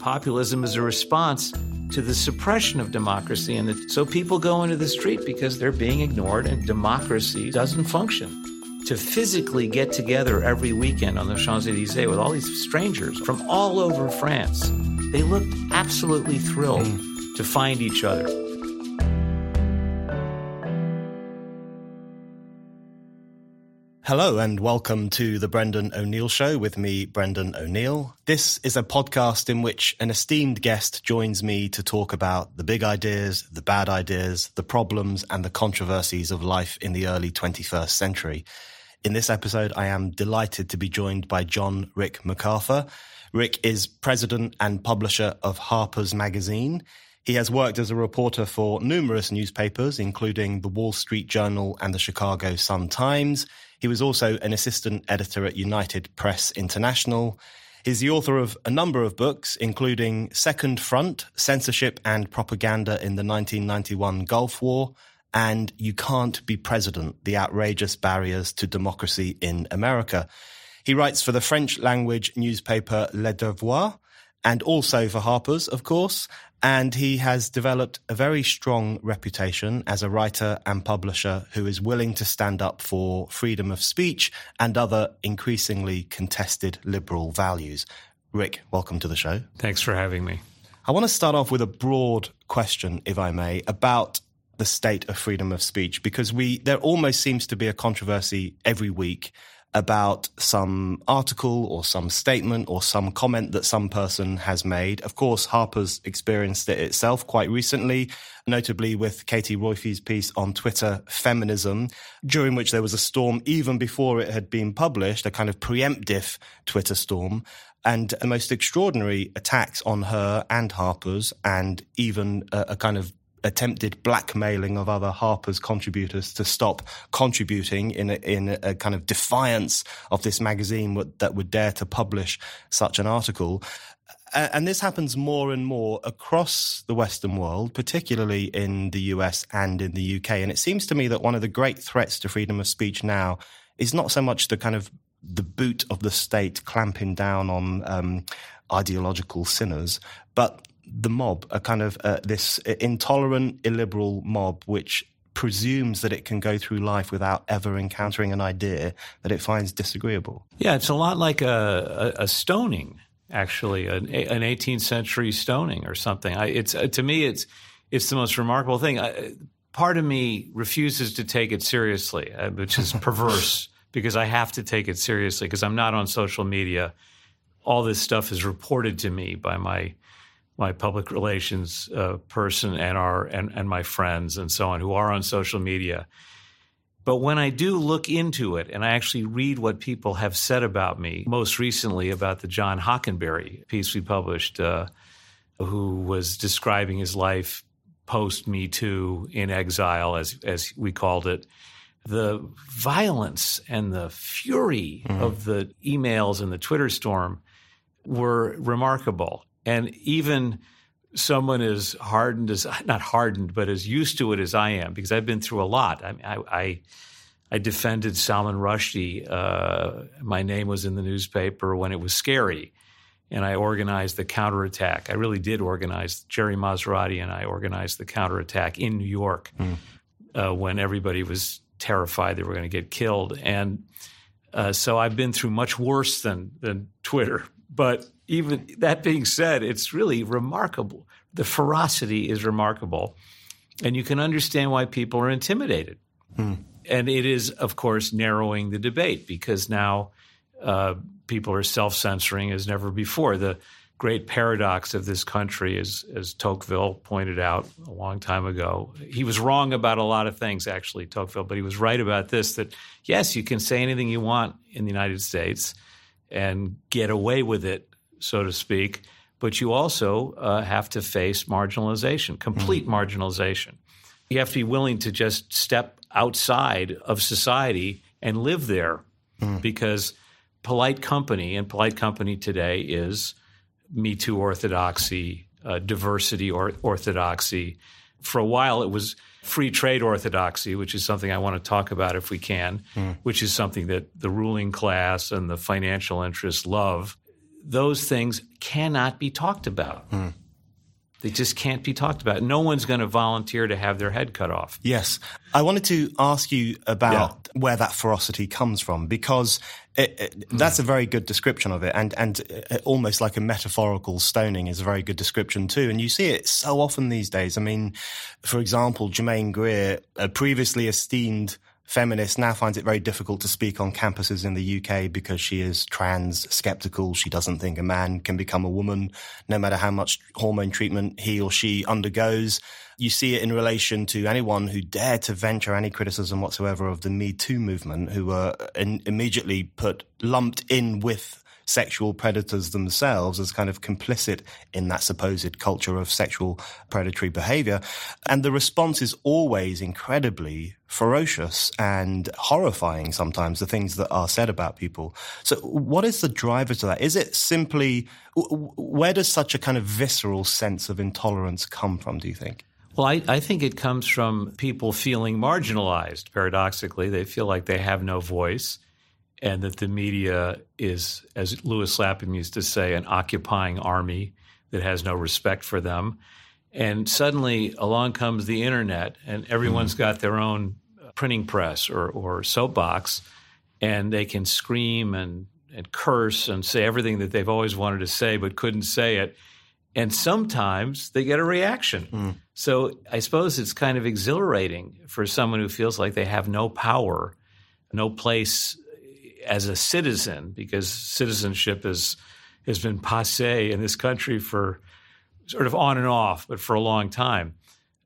populism is a response to the suppression of democracy. And so people go into the street because they're being ignored and democracy doesn't function. To physically get together every weekend on the Champs Elysees with all these strangers from all over France, they looked absolutely thrilled to find each other. Hello and welcome to the Brendan O'Neill Show with me, Brendan O'Neill. This is a podcast in which an esteemed guest joins me to talk about the big ideas, the bad ideas, the problems and the controversies of life in the early 21st century. In this episode, I am delighted to be joined by John Rick MacArthur. Rick is president and publisher of Harper's Magazine. He has worked as a reporter for numerous newspapers, including the Wall Street Journal and the Chicago Sun Times. He was also an assistant editor at United Press International. He's the author of a number of books, including Second Front, Censorship and Propaganda in the 1991 Gulf War, and You Can't Be President, The Outrageous Barriers to Democracy in America. He writes for the French language newspaper Le Devoir, and also for Harper's, of course, and he has developed a very strong reputation as a writer and publisher who is willing to stand up for freedom of speech and other increasingly contested liberal values. Rick, welcome to the show. Thanks for having me. I want to start off with a broad question, if I may, about the state of freedom of speech, because we there almost seems to be a controversy every week about some article or some statement or some comment that some person has made. Of course, Harper's experienced it itself quite recently, notably with Katie Roiphe's piece on Twitter, Feminism, during which there was a storm even before it had been published, a kind of preemptive Twitter storm and a most extraordinary attacks on her and Harper's, and even a, a, kind of attempted blackmailing of other Harper's contributors to stop contributing in a, in a kind of defiance of this magazine that would dare to publish such an article. And this happens more and more across the Western world, particularly in the US and in the UK. And it seems to me that one of the great threats to freedom of speech now is not so much the kind of the boot of the state clamping down on um, ideological sinners, but the mob, a kind of uh, this intolerant, illiberal mob, which presumes that it can go through life without ever encountering an idea that it finds disagreeable. Yeah, it's a lot like a, a, a stoning, actually, an, an, 18th century stoning or something. I, it's uh, to me, it's it's the most remarkable thing. I, part of me refuses to take it seriously, uh, which is perverse because I have to take it seriously because I'm not on social media. All this stuff is reported to me by my my public relations uh, person and our and, and my friends and so on who are on social media. But when I do look into it and I actually read what people have said about me, most recently about the John Hockenberry piece we published, uh, who was describing his life post Me Too in exile, as as we called it, the violence and the fury mm-hmm. of the emails and the Twitter storm were remarkable. And even someone as hardened as not hardened, but as used to it as I am, because I've been through a lot. I I, I, I defended Salman Rushdie. Uh, my name was in the newspaper when it was scary, and I organized the counterattack. I really did organize. Jerry Marzorati and I organized the counterattack in New York mm. uh, when everybody was terrified they were going to get killed, and uh, so I've been through much worse than than Twitter, but even that being said, it's really remarkable. The ferocity is remarkable. And you can understand why people are intimidated. Hmm. And it is, of course, narrowing the debate because now uh, people are self censoring as never before. The great paradox of this country, is, as Tocqueville pointed out a long time ago, he was wrong about a lot of things, actually, Tocqueville, but he was right about this that yes, you can say anything you want in the United States and get away with it so to speak, but you also uh, have to face marginalization, complete mm-hmm. marginalization. You have to be willing to just step outside of society and live there mm. because polite company, and polite company today is Me Too orthodoxy, uh, diversity or orthodoxy. For a while, it was free trade orthodoxy, which is something I want to talk about if we can, mm. which is something that the ruling class and the financial interests love those things cannot be talked about. Mm. They just can't be talked about. No one's going to volunteer to have their head cut off. Yes. I wanted to ask you about yeah. where that ferocity comes from because it, it, that's a very good description of it. And, and uh, almost like a metaphorical stoning is a very good description too. And you see it so often these days. I mean, for example, Germaine Greer, a previously esteemed feminist now finds it very difficult to speak on campuses in the UK because she is trans skeptical. She doesn't think a man can become a woman no matter how much hormone treatment he or she undergoes. You see it in relation to anyone who dared to venture any criticism whatsoever of the Me Too movement, who were in, immediately put lumped in with sexual predators themselves as kind of complicit in that supposed culture of sexual predatory behavior. And the response is always incredibly ferocious and horrifying sometimes, the things that are said about people. So what is the driver to that? Is it simply, where does such a kind of visceral sense of intolerance come from, do you think? Well, I, I, think it comes from people feeling marginalized, paradoxically. They feel like they have no voice and that the media is, as Lewis Lapham used to say, an occupying army that has no respect for them. And suddenly along comes the internet, and everyone's mm-hmm. got their own printing press or, or soapbox, and they can scream and, and curse and say everything that they've always wanted to say but couldn't say it. And sometimes they get a reaction. Mm. So I suppose it's kind of exhilarating for someone who feels like they have no power, no place as a citizen, because citizenship is, has been passe in this country for sort of on and off, but for a long time.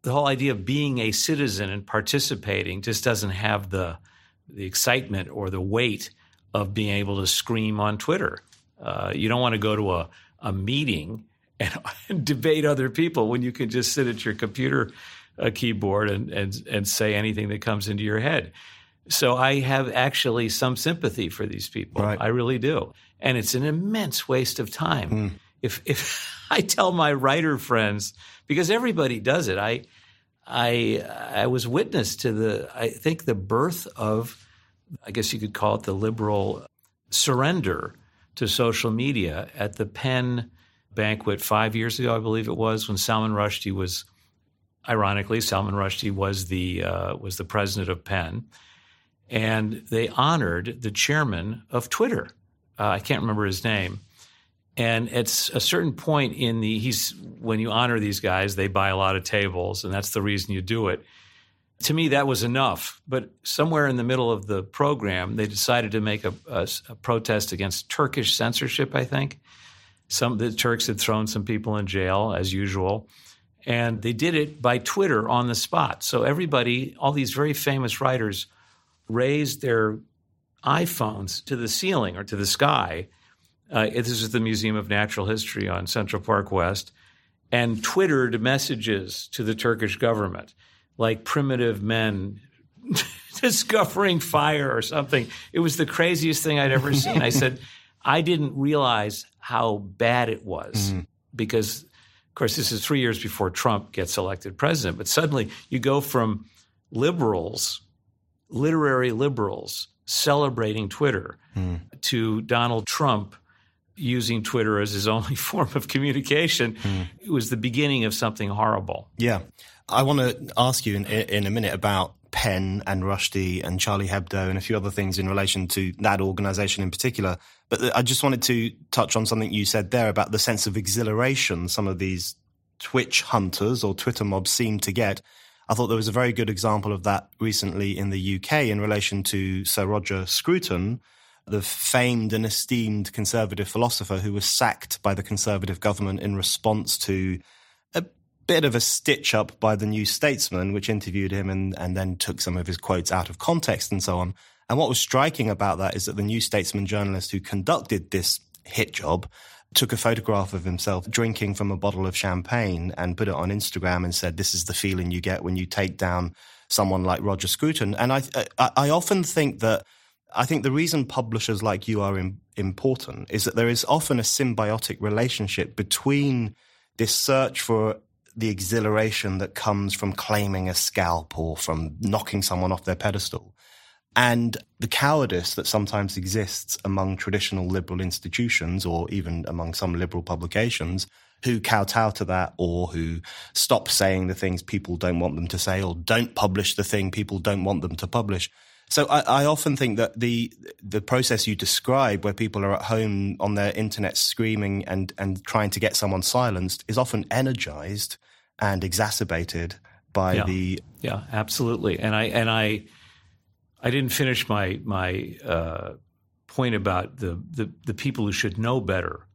The whole idea of being a citizen and participating just doesn't have the, the excitement or the weight of being able to scream on Twitter. Uh, you don't want to go to a, a meeting and, and, debate other people when you can just sit at your computer uh, keyboard and, and, and say anything that comes into your head. So I have actually some sympathy for these people. Right. I really do. And it's an immense waste of time. Mm. If if I tell my writer friends because everybody does it. I I I was witness to the I think the birth of I guess you could call it the liberal surrender to social media at the PEN banquet 5 years ago I believe it was when Salman Rushdie was ironically Salman Rushdie was the uh, was the president of PEN and they honored the chairman of Twitter. Uh, I can't remember his name. And at a certain point in the he's when you honor these guys, they buy a lot of tables, and that's the reason you do it. To me, that was enough. But somewhere in the middle of the program, they decided to make a, a, a protest against Turkish censorship. I think some the Turks had thrown some people in jail as usual, and they did it by Twitter on the spot. So everybody, all these very famous writers raised their iPhones to the ceiling or to the sky. Uh, this is the Museum of Natural History on Central Park West, and twittered messages to the Turkish government, like primitive men discovering fire or something. It was the craziest thing I'd ever seen. I said, I didn't realize how bad it was mm-hmm. because, of course, this is three years before Trump gets elected president. But suddenly you go from liberals literary liberals celebrating Twitter mm. to Donald Trump using Twitter as his only form of communication. Mm. It was the beginning of something horrible. Yeah. I want to ask you in, in a minute about PEN and Rushdie and Charlie Hebdo and a few other things in relation to that organization in particular. But I just wanted to touch on something you said there about the sense of exhilaration some of these Twitch hunters or Twitter mobs seem to get I thought there was a very good example of that recently in the UK in relation to Sir Roger Scruton, the famed and esteemed conservative philosopher who was sacked by the conservative government in response to a bit of a stitch up by the New Statesman, which interviewed him and, and then took some of his quotes out of context and so on. And what was striking about that is that the New Statesman journalist who conducted this hit job took a photograph of himself drinking from a bottle of champagne and put it on Instagram and said, "This is the feeling you get when you take down someone like Roger Scruton." And I, I, I often think that I think the reason publishers like you are in, important is that there is often a symbiotic relationship between this search for the exhilaration that comes from claiming a scalp or from knocking someone off their pedestal And the cowardice that sometimes exists among traditional liberal institutions or even among some liberal publications who kowtow to that or who stop saying the things people don't want them to say or don't publish the thing people don't want them to publish. So I, I, often think that the the process you describe, where people are at home on their internet screaming and and trying to get someone silenced, is often energized and exacerbated by yeah. the yeah, absolutely. And I and I I didn't finish my my uh, point about the, the the people who should know better,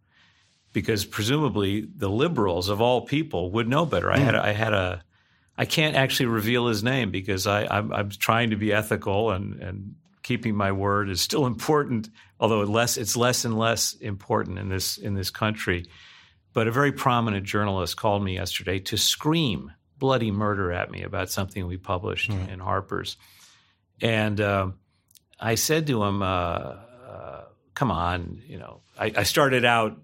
because presumably the liberals of all people would know better. Mm. I had a, I had a I can't actually reveal his name because I, I'm, I'm trying to be ethical and, and keeping my word is still important, although less, it's less and less important in this in this country. But a very prominent journalist called me yesterday to scream bloody murder at me about something we published mm. in Harper's, and uh, I said to him, uh, uh, "Come on, you know." I, I started out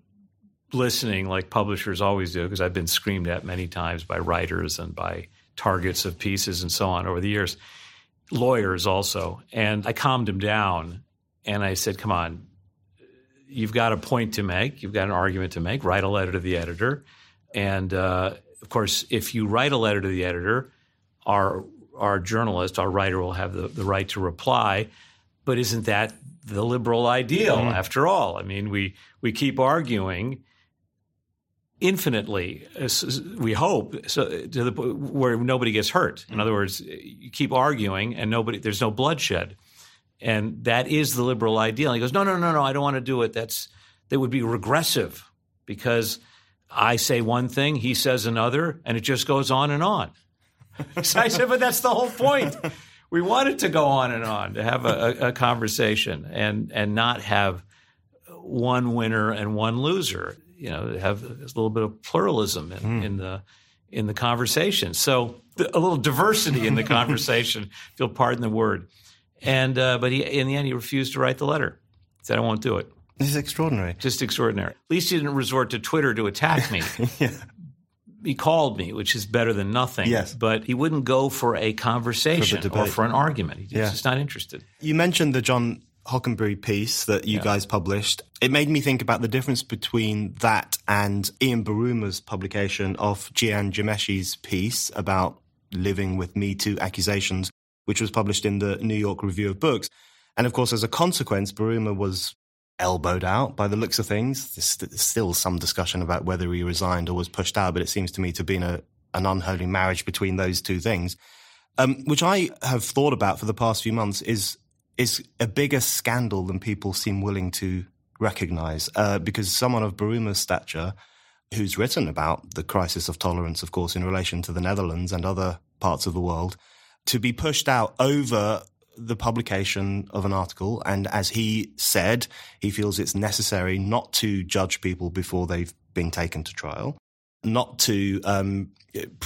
listening like publishers always do because I've been screamed at many times by writers and by targets of pieces and so on over the years, lawyers also. And I calmed him down and I said, come on, you've got a point to make, you've got an argument to make, write a letter to the editor. And uh, of course, if you write a letter to the editor, our, our journalist, our writer will have the, the right to reply. But isn't that the liberal ideal mm-hmm. after all? I mean, we, we keep arguing infinitely, we hope, so to the where nobody gets hurt. In other words, you keep arguing and nobody, there's no bloodshed, and that is the liberal ideal. And he goes, no, no, no, no, I don't want to do it. That's that would be regressive because I say one thing, he says another, and it just goes on and on. so I said, but that's the whole point. We wanted to go on and on to have a, a, a conversation and and not have one winner and one loser you know have a little bit of pluralism in, mm. in the in the conversation. So a little diversity in the conversation, if you'll pardon the word. And uh, but he in the end he refused to write the letter. He said I won't do it. This is extraordinary. Just extraordinary. At least he didn't resort to Twitter to attack me. yeah. He called me, which is better than nothing. Yes. But he wouldn't go for a conversation for or for an argument. He's yeah. just not interested. You mentioned the John Hockenberry piece that you yeah. guys published, it made me think about the difference between that and Ian Buruma publication of Jian Ghomeshi's piece about living with Me Too accusations, which was published in the New York Review of Books. And of course, as a consequence, Buruma was elbowed out by the looks of things. There's still some discussion about whether he resigned or was pushed out, but it seems to me to have been a, an unholy marriage between those two things. Um, which I have thought about for the past few months is is a bigger scandal than people seem willing to recognize. Uh, because someone of Buruma's stature, who's written about the crisis of tolerance, of course, in relation to the Netherlands and other parts of the world, to be pushed out over the publication of an article. And as he said, he feels it's necessary not to judge people before they've been taken to trial not to um,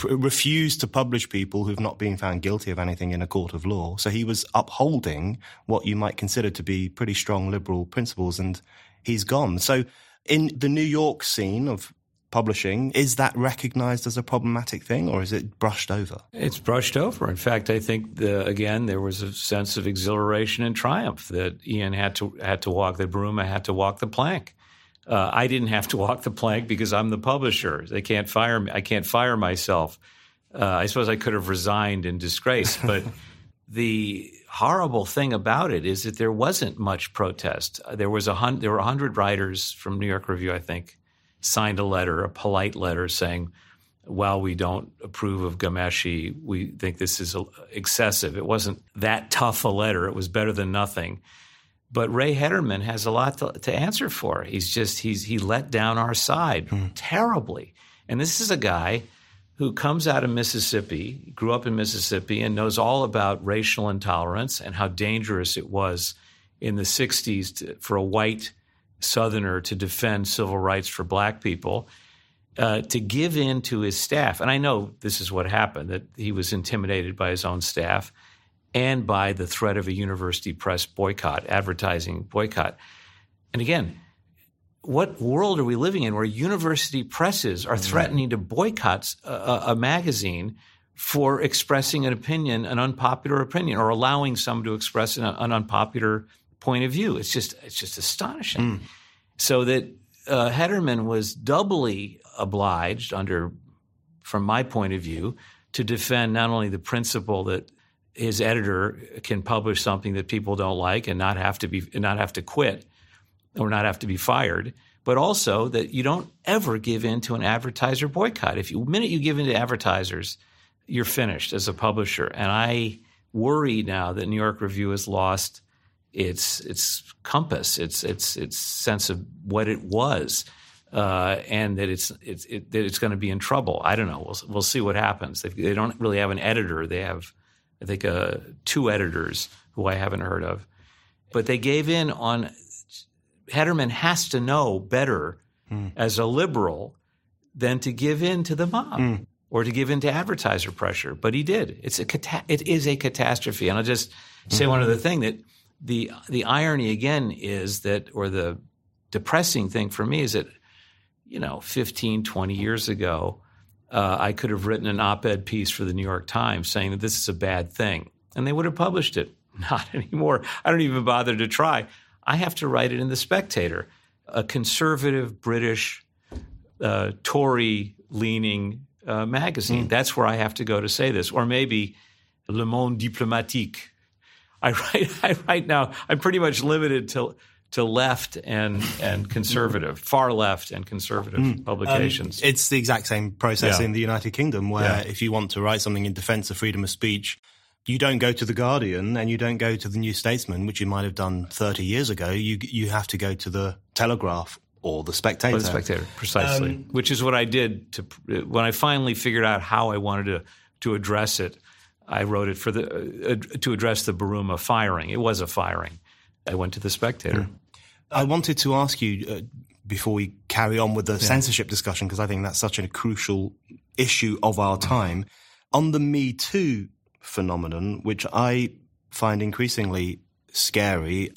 refuse to publish people who've not been found guilty of anything in a court of law. So he was upholding what you might consider to be pretty strong liberal principles, and he's gone. So in the New York scene of publishing, is that recognized as a problematic thing or is it brushed over? It's brushed over. In fact, I think the, again there was a sense of exhilaration and triumph that Ian had to had to walk, that Buruma had to walk the plank. Uh, I didn't have to walk the plank because I'm the publisher. They can't fire me. I can't fire myself. Uh, I suppose I could have resigned in disgrace, but the horrible thing about it is that there wasn't much protest. There was a hun- there were hundred writers from New York Review, I think, signed a letter, a polite letter saying, "While we don't approve of Ghomeshi, we think this is excessive." It wasn't that tough a letter. It was better than nothing. But Rea Hederman has a lot to, to, answer for. He's just he's he let down our side mm. terribly. And this is a guy who comes out of Mississippi, grew up in Mississippi, and knows all about racial intolerance and how dangerous it was in the '60s to, for a white Southerner to defend civil rights for black people. Uh, to give in to his staff, and I know this is what happened that he was intimidated by his own staff and by the threat of a university press boycott, advertising boycott. And again, what world are we living in where university presses are threatening to boycott a, a magazine for expressing an opinion, an unpopular opinion, or allowing some to express an, an unpopular point of view. It's just it's just astonishing. Mm. So that uh, Hederman was doubly obliged, under from my point of view, to defend not only the principle that his editor can publish something that people don't like and not have to be not have to quit or not have to be fired, but also that you don't ever give in to an advertiser boycott. If you the minute you give in to advertisers, you're finished as a publisher. And I worry now that New York Review has lost its its compass, its its its sense of what it was, uh, and that it's it's it, that it's going to be in trouble. I don't know. We'll we'll see what happens. They, they don't really have an editor. They have, I think, uh, two editors who I haven't heard of, but they gave in on. Hederman has to know better mm. as a liberal than to give in to the mob. Mm or to give in to advertiser pressure, but he did. It's a it is a catastrophe. And I'll just say mm-hmm. one other thing that the the irony again is that, or the depressing thing for me is that, you know, 15, 20 years ago, uh, I could have written an op-ed piece for the New York Times saying that this is a bad thing, and they would have published it. Not anymore. I don't even bother to try. I have to write it in the Spectator, a conservative British, uh, Tory-leaning uh, magazine. Mm. That's where I have to go to say this, or maybe Le Monde Diplomatique I write I write now. I'm pretty much limited to to left and and conservative, far left and conservative mm. publications. Um, it's the exact same process yeah. in the United Kingdom, where yeah. if you want to write something in defence of freedom of speech, you don't go to the Guardian and you don't go to the New Statesman, which you might have done 30 years ago. You you have to go to the Telegraph or the Spectator. Or the Spectator, precisely. Um, which is what I did to when I finally figured out how I wanted to to address it. I wrote it for the uh, to address the Buruma firing. It was a firing. I went to the Spectator. Mm. I wanted to ask you uh, before we carry on with the yeah. censorship discussion because I think that's such a crucial issue of our time on the Me Too phenomenon, which I find increasingly scary.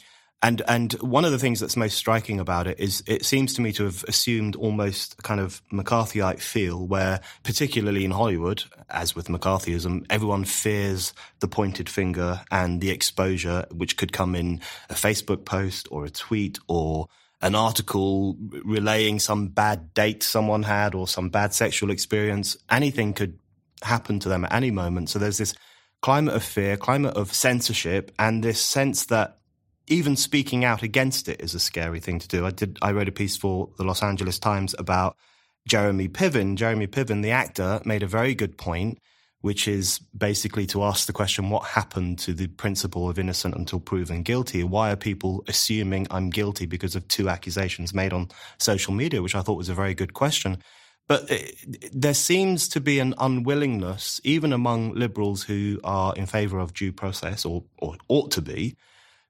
And and one of the things that's most striking about it is it seems to me to have assumed almost a kind of McCarthyite feel, where particularly in Hollywood, as with McCarthyism, everyone fears the pointed finger and the exposure, which could come in a Facebook post or a tweet or an article relaying some bad date someone had or some bad sexual experience. Anything could happen to them at any moment. So there's this climate of fear, climate of censorship, and this sense that even speaking out against it is a scary thing to do. I did. I wrote a piece for the Los Angeles Times about Jeremy Piven. Jeremy Piven, the actor, made a very good point, which is basically to ask the question: What happened to the principle of innocent until proven guilty? Why are people assuming I'm guilty because of two accusations made on social media? Which I thought was a very good question. But it, there seems to be an unwillingness, even among liberals who are in favour of due process, or, or ought to be,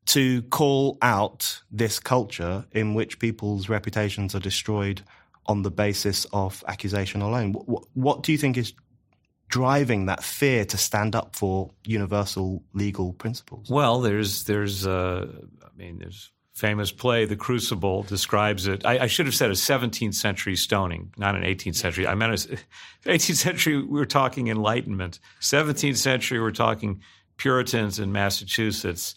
to call out this culture in which people's reputations are destroyed on the basis of accusation alone. What, what, do you think is driving that fear to stand up for universal legal principles? Well, there's there's uh, I mean there's famous play, The Crucible, describes it. I, I, should have said a 17th century stoning, not an 18th century. I meant a, 18th century. We were talking Enlightenment. 17th century, we're talking Puritans in Massachusetts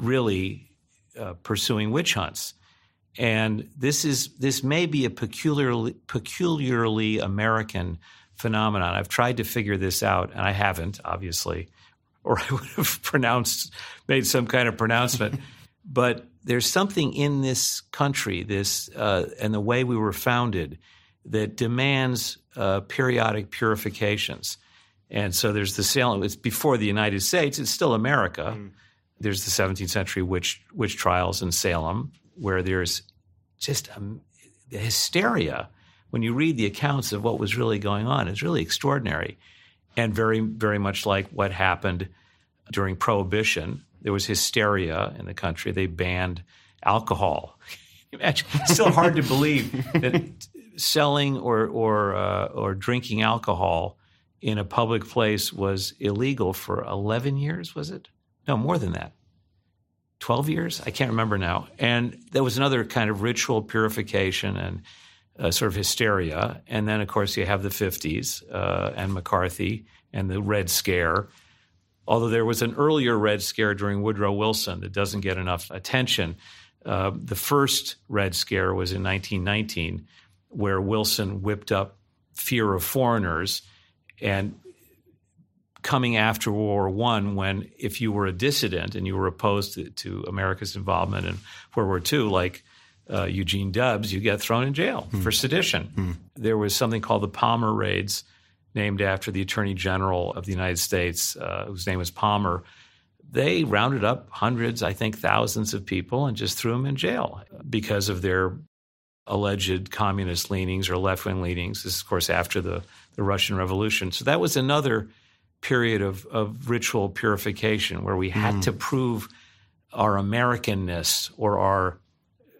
really uh, pursuing witch hunts. And this is this may be a peculiarly peculiarly American phenomenon. I've tried to figure this out, and I haven't, obviously, or I would have pronounced made some kind of pronouncement. but there's something in this country, this uh, and the way we were founded, that demands uh, periodic purifications. And so there's the Salem. It's before the United States. It's still America. Mm there's the 17th century witch witch trials in Salem, where there's just a, a hysteria when you read the accounts of what was really going on. It's really extraordinary, and very very much like what happened during Prohibition. There was hysteria in the country. They banned alcohol. Imagine, it's still hard to believe that selling or or uh, or drinking alcohol in a public place was illegal for 11 years. Was it? No, more than that. 12 years? I can't remember now. And there was another kind of ritual purification and uh, sort of hysteria. And then, of course, you have the 50s uh, and McCarthy and the Red Scare. Although there was an earlier Red Scare during Woodrow Wilson that doesn't get enough attention. Uh, the first Red Scare was in 1919, where Wilson whipped up fear of foreigners and coming after World War One, when if you were a dissident and you were opposed to, to America's involvement in World War II, like uh, Eugene Debs, you get thrown in jail mm. for sedition. Mm. There was something called the Palmer raids, named after the Attorney General of the United States, uh, whose name was Palmer. They rounded up hundreds, I think thousands of people, and just threw them in jail because of their alleged communist leanings or left wing leanings. This is, of course, after the, the Russian Revolution. So that was another period of, of ritual purification where we had mm. to prove our Americanness or our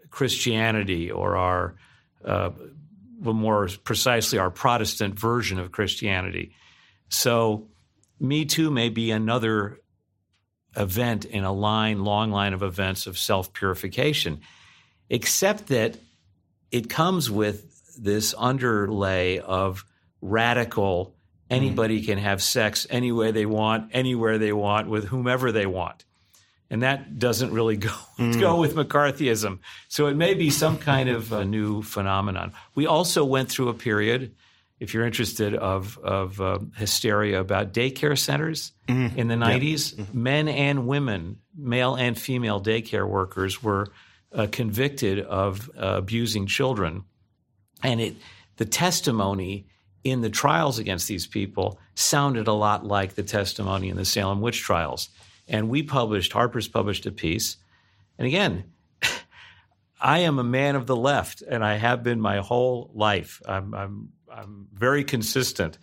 Christianity or our, uh, more precisely, our Protestant version of Christianity. So, Me Too may be another event in a line, long line of events of self purification, except that it comes with this underlay of radical anybody mm. can have sex any way they want, anywhere they want, with whomever they want. And that doesn't really go, mm. go with McCarthyism. So it may be some kind of a new phenomenon. We also went through a period, if you're interested, of, of uh, hysteria about daycare centers mm. in the 90s. Mm-hmm. Men and women, male and female daycare workers, were uh, convicted of uh, abusing children. And it, the testimony in the trials against these people sounded a lot like the testimony in the Salem witch trials. And we published, Harper's published a piece. And again, I am a man of the left, and I have been my whole life. I'm, I'm, I'm very consistent.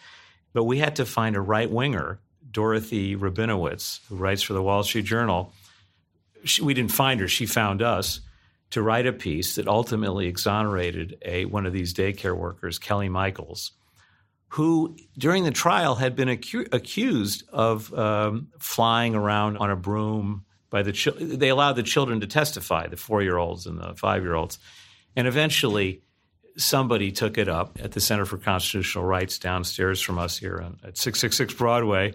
But we had to find a right winger, Dorothy Rabinowitz, who writes for the Wall Street Journal. She, we didn't find her, she found us to write a piece that ultimately exonerated a, one of these daycare workers, Kelly Michaels who during the trial had been acu- accused of um, flying around on a broom by the chi- they allowed the children to testify the four-year-olds and the five-year-olds. And eventually somebody took it up at the center for constitutional rights downstairs from us here on, at 666 broadway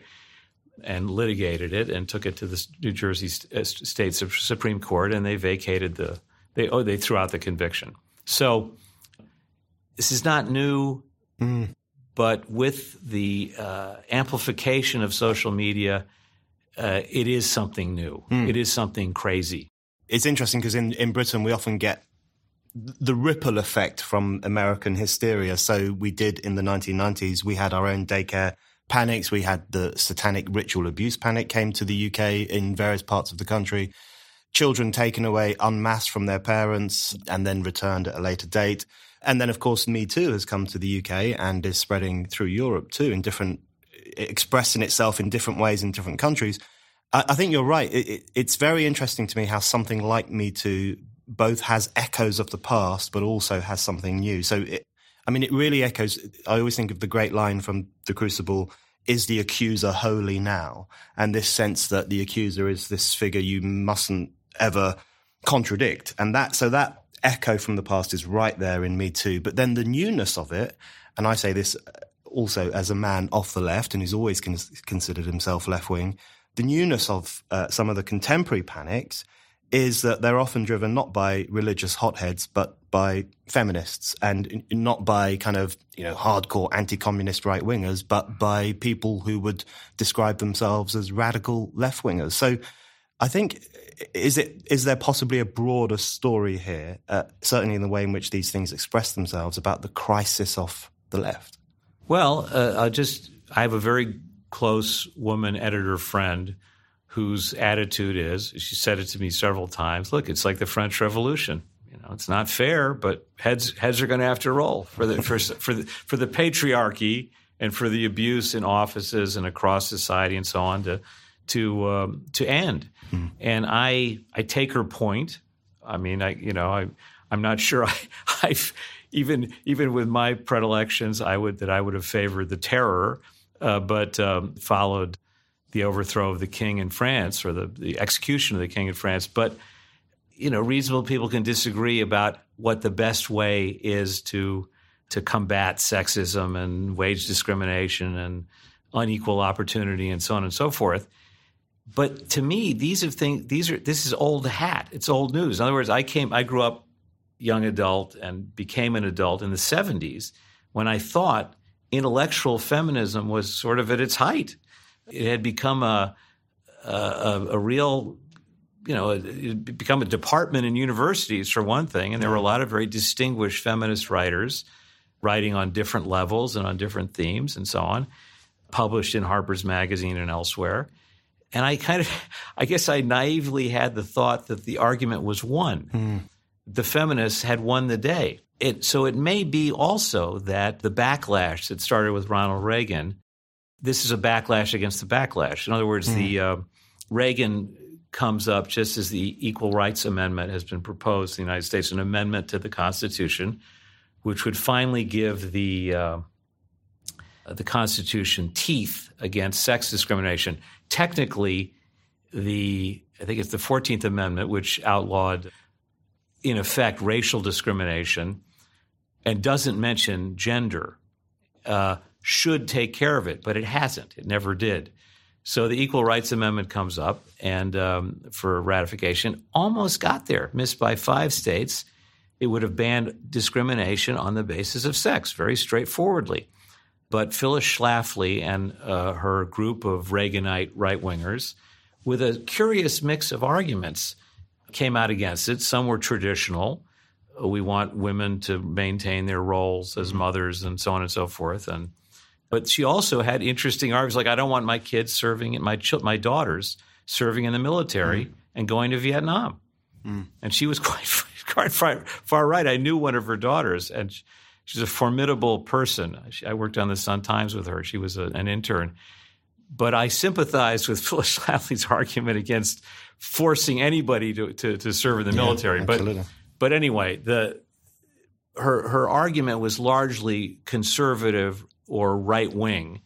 and litigated it and took it to the new jersey uh, state supreme court and they vacated the they oh they threw out the conviction. So this is not new. Mm. But with the uh, amplification of social media, uh, it is something new. Mm. It is something crazy. It's interesting because in, in Britain, we often get the ripple effect from American hysteria. So we did in the 1990s, we had our own daycare panics. We had the satanic ritual abuse panic came to the UK in various parts of the country. Children taken away unmasked from their parents and then returned at a later date. And then, of course, Me Too has come to the UK and is spreading through Europe too, in different, expressing itself in different ways in different countries. I, I think you're right. It, it, it's very interesting to me how something like Me Too both has echoes of the past, but also has something new. So, it, I mean, it really echoes. I always think of the great line from The Crucible is the accuser holy now? And this sense that the accuser is this figure you mustn't ever contradict. And that, so that echo from the past is right there in me too. But then the newness of it, and I say this also as a man off the left and who's always con- considered himself left wing, the newness of uh, some of the contemporary panics is that they're often driven not by religious hotheads, but by feminists and not by kind of, you know, hardcore anti-communist right wingers, but by people who would describe themselves as radical left wingers. So I think is it is there possibly a broader story here, uh, certainly in the way in which these things express themselves about the crisis of the left? Well, uh, I just I have a very close woman editor friend whose attitude is she said it to me several times. Look, it's like the French Revolution. You know, it's not fair, but heads heads are going to have to roll for the for for the for the patriarchy and for the abuse in offices and across society and so on to to um, to end. Mm. And I I take her point. I mean, I you know I I'm not sure I I've even even with my predilections I would that I would have favored the terror, uh, but um, followed the overthrow of the king in France or the, the execution of the king in France. But you know, reasonable people can disagree about what the best way is to to combat sexism and wage discrimination and unequal opportunity and so on and so forth. But to me, these are things. These are this is old hat. It's old news. In other words, I came. I grew up young adult and became an adult in the '70s when I thought intellectual feminism was sort of at its height. It had become a a, a real you know, it become a department in universities for one thing, and there were a lot of very distinguished feminist writers writing on different levels and on different themes and so on, published in Harper's Magazine and elsewhere. And I kind of, I guess I naively had the thought that the argument was won. Mm. The feminists had won the day. It, so it may be also that the backlash that started with Ronald Reagan, this is a backlash against the backlash. In other words, mm. the uh, Reagan comes up just as the Equal Rights Amendment has been proposed in the United States, an amendment to the Constitution, which would finally give the uh, the Constitution teeth against sex discrimination. Technically, the I think it's the Fourteenth Amendment, which outlawed, in effect, racial discrimination, and doesn't mention gender. Uh, should take care of it, but it hasn't. It never did. So the Equal Rights Amendment comes up and um, for ratification, almost got there, missed by five states. It would have banned discrimination on the basis of sex, very straightforwardly. But Phyllis Schlafly and uh, her group of Reaganite right wingers, with a curious mix of arguments, came out against it. Some were traditional. We want women to maintain their roles as mothers and so on and so forth. And but she also had interesting arguments like, I don't want my kids serving, my my daughters serving in the military mm. and going to Vietnam. Mm. And she was quite, quite far, far, right. I knew one of her daughters, and she, she's a formidable person. I worked on the Sun Times with her. She was a, an intern. But I sympathized with Phyllis Schlafly's argument against forcing anybody to, to, to serve in the yeah, military. Absolutely. But but anyway, the her her argument was largely conservative or right wing,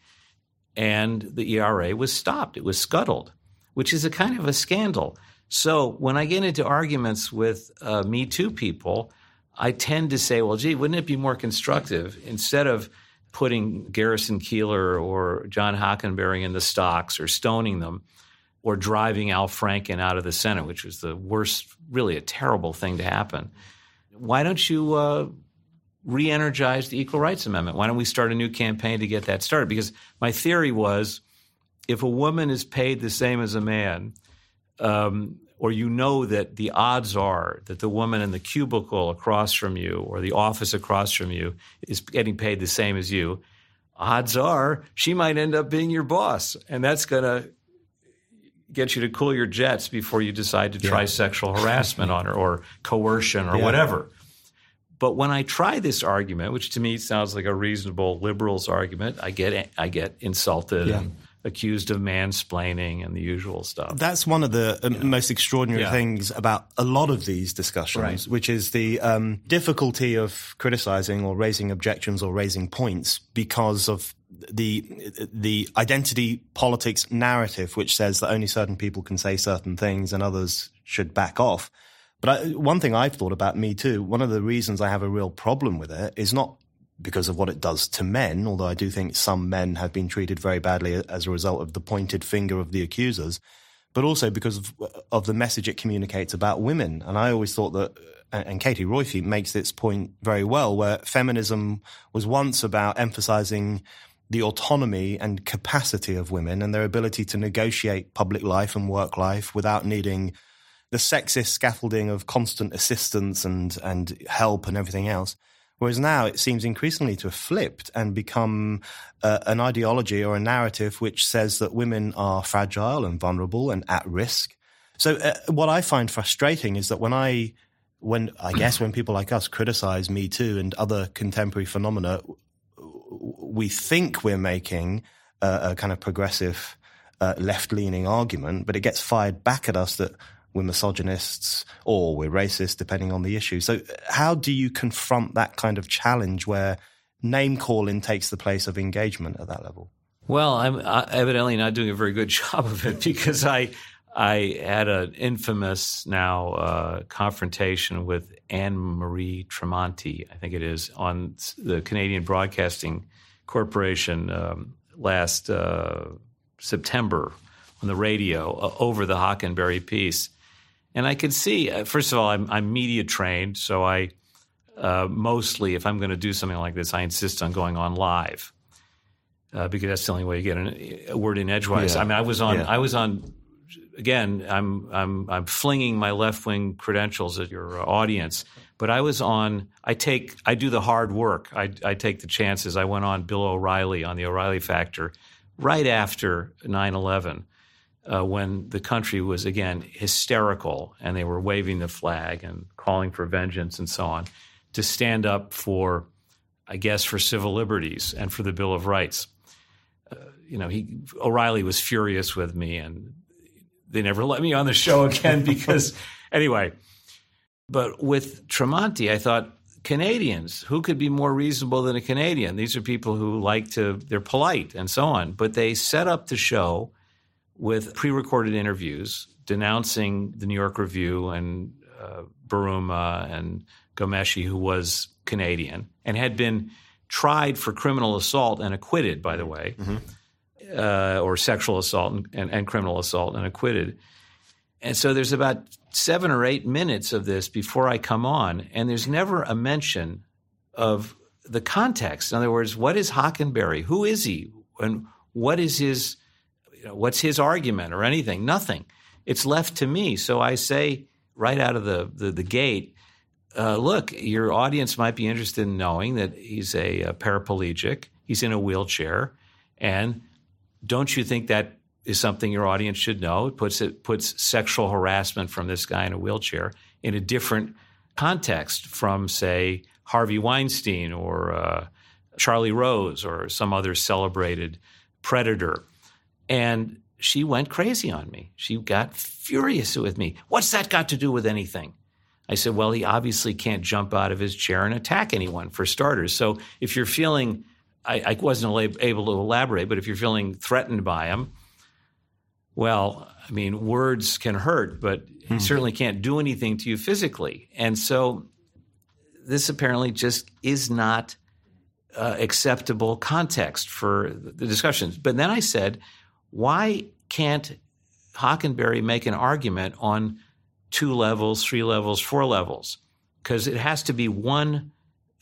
and the ERA was stopped. It was scuttled, which is a kind of a scandal. So when I get into arguments with uh, Me Too people, I tend to say, well, gee, wouldn't it be more constructive instead of putting Garrison Keillor or John Hockenberry in the stocks or stoning them or driving Al Franken out of the Senate, which was the worst, really a terrible thing to happen. Why don't you uh, re energize the Equal Rights Amendment? Why don't we start a new campaign to get that started? Because my theory was if a woman is paid the same as a man, um, or you know that the odds are that the woman in the cubicle across from you or the office across from you is getting paid the same as you, odds are she might end up being your boss. And that's going to get you to cool your jets before you decide to try yeah. sexual harassment on her or coercion or yeah. whatever. But when I try this argument, which to me sounds like a reasonable liberals argument, I get I get insulted yeah. and accused of mansplaining and the usual stuff. That's one of the uh, yeah. most extraordinary yeah. things about a lot of these discussions, right. which is the um, difficulty of criticizing or raising objections or raising points because of the the identity politics narrative, which says that only certain people can say certain things and others should back off. But I, one thing I've thought about Me Too, one of the reasons I have a real problem with it is not because of what it does to men, although I do think some men have been treated very badly as a result of the pointed finger of the accusers, but also because of, of the message it communicates about women. And I always thought that, uh, and Katie Roiphe makes this point very well, where feminism was once about emphasizing the autonomy and capacity of women and their ability to negotiate public life and work life without needing the sexist scaffolding of constant assistance and, and help and everything else. Whereas now it seems increasingly to have flipped and become uh, an ideology or a narrative which says that women are fragile and vulnerable and at risk. So uh, what I find frustrating is that when I, when I guess when people like us criticize Me Too and other contemporary phenomena, we think we're making a, a kind of progressive uh, left-leaning argument, but it gets fired back at us that we're misogynists or we're racist, depending on the issue. So, how do you confront that kind of challenge where name calling takes the place of engagement at that level? Well, I'm evidently not doing a very good job of it because I I had an infamous now uh, confrontation with Anne Marie Tremonti, I think it is, on the Canadian Broadcasting Corporation um, last uh, September on the radio uh, over the Hockenberry piece, and I could see. Uh, first of all, I'm, I'm media trained, so I uh, mostly, if I'm going to do something like this, I insist on going on live uh, because that's the only way you get an, a word in edgewise. Yeah. I mean, I was on, yeah. I was on. Again, I'm I'm I'm flinging my left wing credentials at your audience, but I was on. I take I do the hard work. I I take the chances. I went on Bill O'Reilly on the O'Reilly Factor right after 9/11. Uh, when the country was again hysterical and they were waving the flag and calling for vengeance and so on, to stand up for, I guess, for civil liberties and for the Bill of Rights you know, he O'Reilly was furious with me, and they never let me on the show again because, anyway. But with Tremonti, I thought Canadians, who could be more reasonable than a Canadian? These are people who like to, they're polite and so on. But they set up the show with pre recorded interviews denouncing the New York Review and uh, Buruma and Ghomeshi, who was Canadian and had been tried for criminal assault and acquitted, by the way. Mm-hmm uh, or sexual assault and, and, and, criminal assault and acquitted. And so there's about seven or eight minutes of this before I come on, and there's never a mention of the context. In other words, what is Hockenberry? Who is he? And what is his, you know, what's his argument or anything? Nothing. It's left to me. So I say right out of the, the, the gate, uh, look, your audience might be interested in knowing that he's a, a paraplegic, he's in a wheelchair, and don't you think that is something your audience should know? It puts it puts sexual harassment from this guy in a wheelchair in a different context from, say, Harvey Weinstein or uh, Charlie Rose or some other celebrated predator. And she went crazy on me. She got furious with me. What's that got to do with anything? I said, well, he obviously can't jump out of his chair and attack anyone, for starters. So if you're feeling I, I wasn't able to elaborate, but if you're feeling threatened by him, well, I mean, words can hurt, but hmm. he certainly can't do anything to you physically. And so this apparently just is not uh, acceptable context for the discussions. But then I said, why can't Hockenberry make an argument on two levels, three levels, four levels? Because it has to be one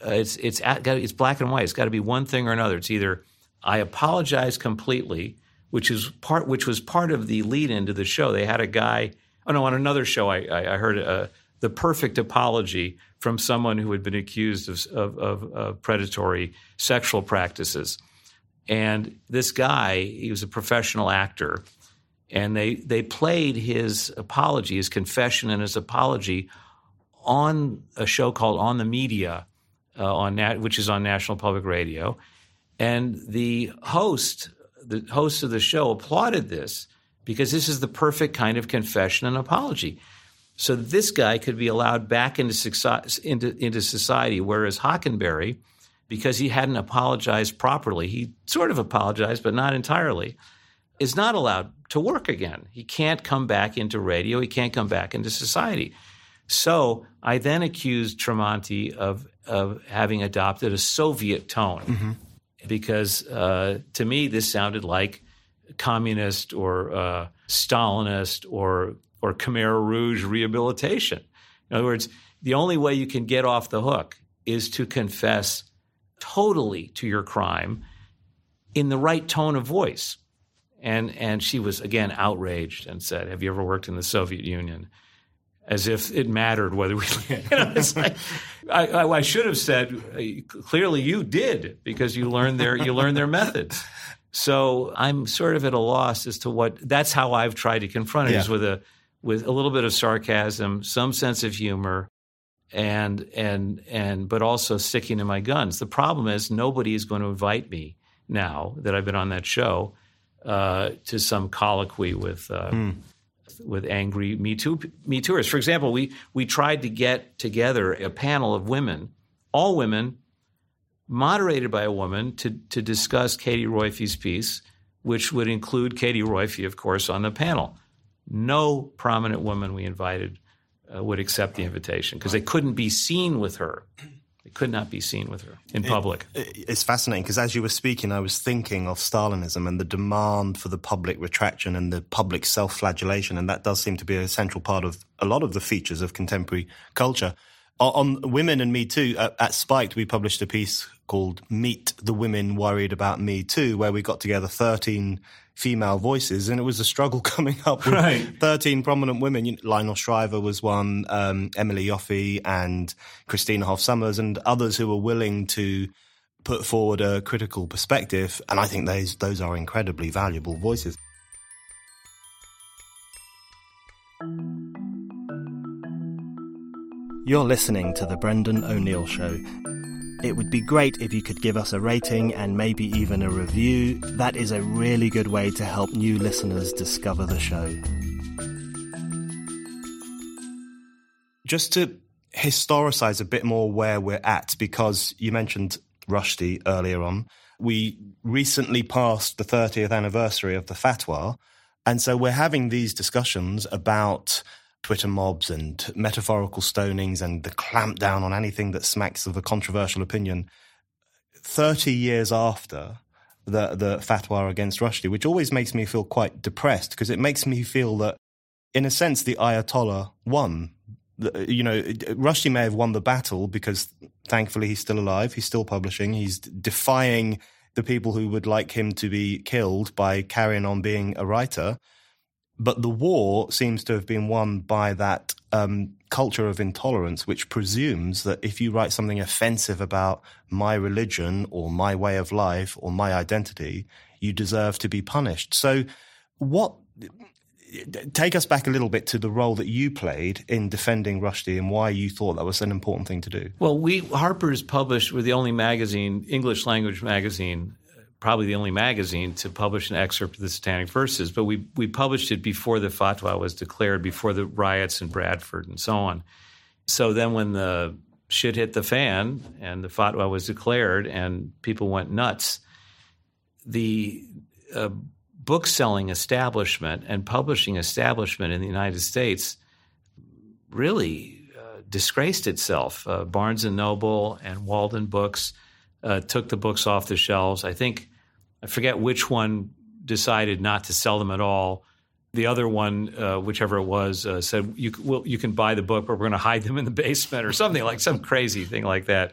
uh, it's it's at, it's black and white. It's got to be one thing or another. It's either I apologize completely, which is part which was part of the lead into the show. They had a guy. Oh no, on another show, I, I, I heard uh, the perfect apology from someone who had been accused of, of, of, of predatory sexual practices. And this guy, he was a professional actor, and they they played his apology, his confession, and his apology on a show called On the Media uh, on nat- which is on National Public Radio, and the host, the host of the show, applauded this because this is the perfect kind of confession and apology. So this guy could be allowed back into, into, into society, whereas Hockenberry, because he hadn't apologized properly, he sort of apologized, but not entirely, is not allowed to work again. He can't come back into radio. He can't come back into society. So I then accused Tremonti of of having adopted a Soviet tone, mm-hmm. because uh, to me this sounded like communist or uh, Stalinist or or Khmer Rouge rehabilitation. In other words, the only way you can get off the hook is to confess totally to your crime in the right tone of voice. And and she was again outraged and said, "Have you ever worked in the Soviet Union?" as if it mattered whether we. You know, it's like I, I, I, should have said uh, clearly you did because you learned their you learned their methods. So I'm sort of at a loss as to what. That's how I've tried to confront it yeah. is with a with a little bit of sarcasm, some sense of humor, and and and but also sticking to my guns. The problem is nobody is going to invite me now that I've been on that show uh, to some colloquy with. Uh, mm with angry Me Too Me Tooers. For example, we we tried to get together a panel of women, all women, moderated by a woman, to to discuss Katie Roiphe's piece, which would include Katie Roiphe, of course, on the panel. No prominent woman we invited uh, would accept the invitation because they couldn't be seen with her. They could not be seen with her in public. It, it's fascinating because as you were speaking, I was thinking of Stalinism and the demand for the public retraction and the public self flagellation. And that does seem to be a central part of a lot of the features of contemporary culture. On, Women and Me Too, at, at Spiked, we published a piece called Meet the Women Worried About Me Too, where we got together 13 female voices, and it was a struggle coming up with right. 13 prominent women. You know, Lionel Shriver was one, um, Emily Yoffe and Christina Hoff Sommers, and others who were willing to put forward a critical perspective. And I think those, those are incredibly valuable voices. You're listening to The Brendan O'Neill Show. It would be great if you could give us a rating and maybe even a review. That is a really good way to help new listeners discover the show. Just to historicize a bit more where we're at, because you mentioned Rushdie earlier on. We recently passed the 30th anniversary of the fatwa. And so we're having these discussions about Twitter mobs and metaphorical stonings and the clampdown on anything that smacks of a controversial opinion 30 years after the, the fatwa against Rushdie, which always makes me feel quite depressed because it makes me feel that, in a sense, the Ayatollah won. You know, Rushdie may have won the battle because thankfully he's still alive, he's still publishing, he's defying the people who would like him to be killed by carrying on being a writer. But the war seems to have been won by that um, culture of intolerance, which presumes that if you write something offensive about my religion or my way of life or my identity, you deserve to be punished. So, what take us back a little bit to the role that you played in defending Rushdie and why you thought that was an important thing to do. Well, we Harper's published we're the only magazine, English language magazine probably the only magazine to publish an excerpt of the Satanic Verses, but we we published it before the fatwa was declared, before the riots in Bradford and so on. So then, when the shit hit the fan and the fatwa was declared and people went nuts, the uh, book selling establishment and publishing establishment in the United States really uh, disgraced itself. Uh, Barnes and Noble and Walden Books uh, took the books off the shelves. I think I forget which one decided not to sell them at all. The other one, uh, whichever it was, uh, said you you can buy the book, but we're going to hide them in the basement or something like some crazy thing like that.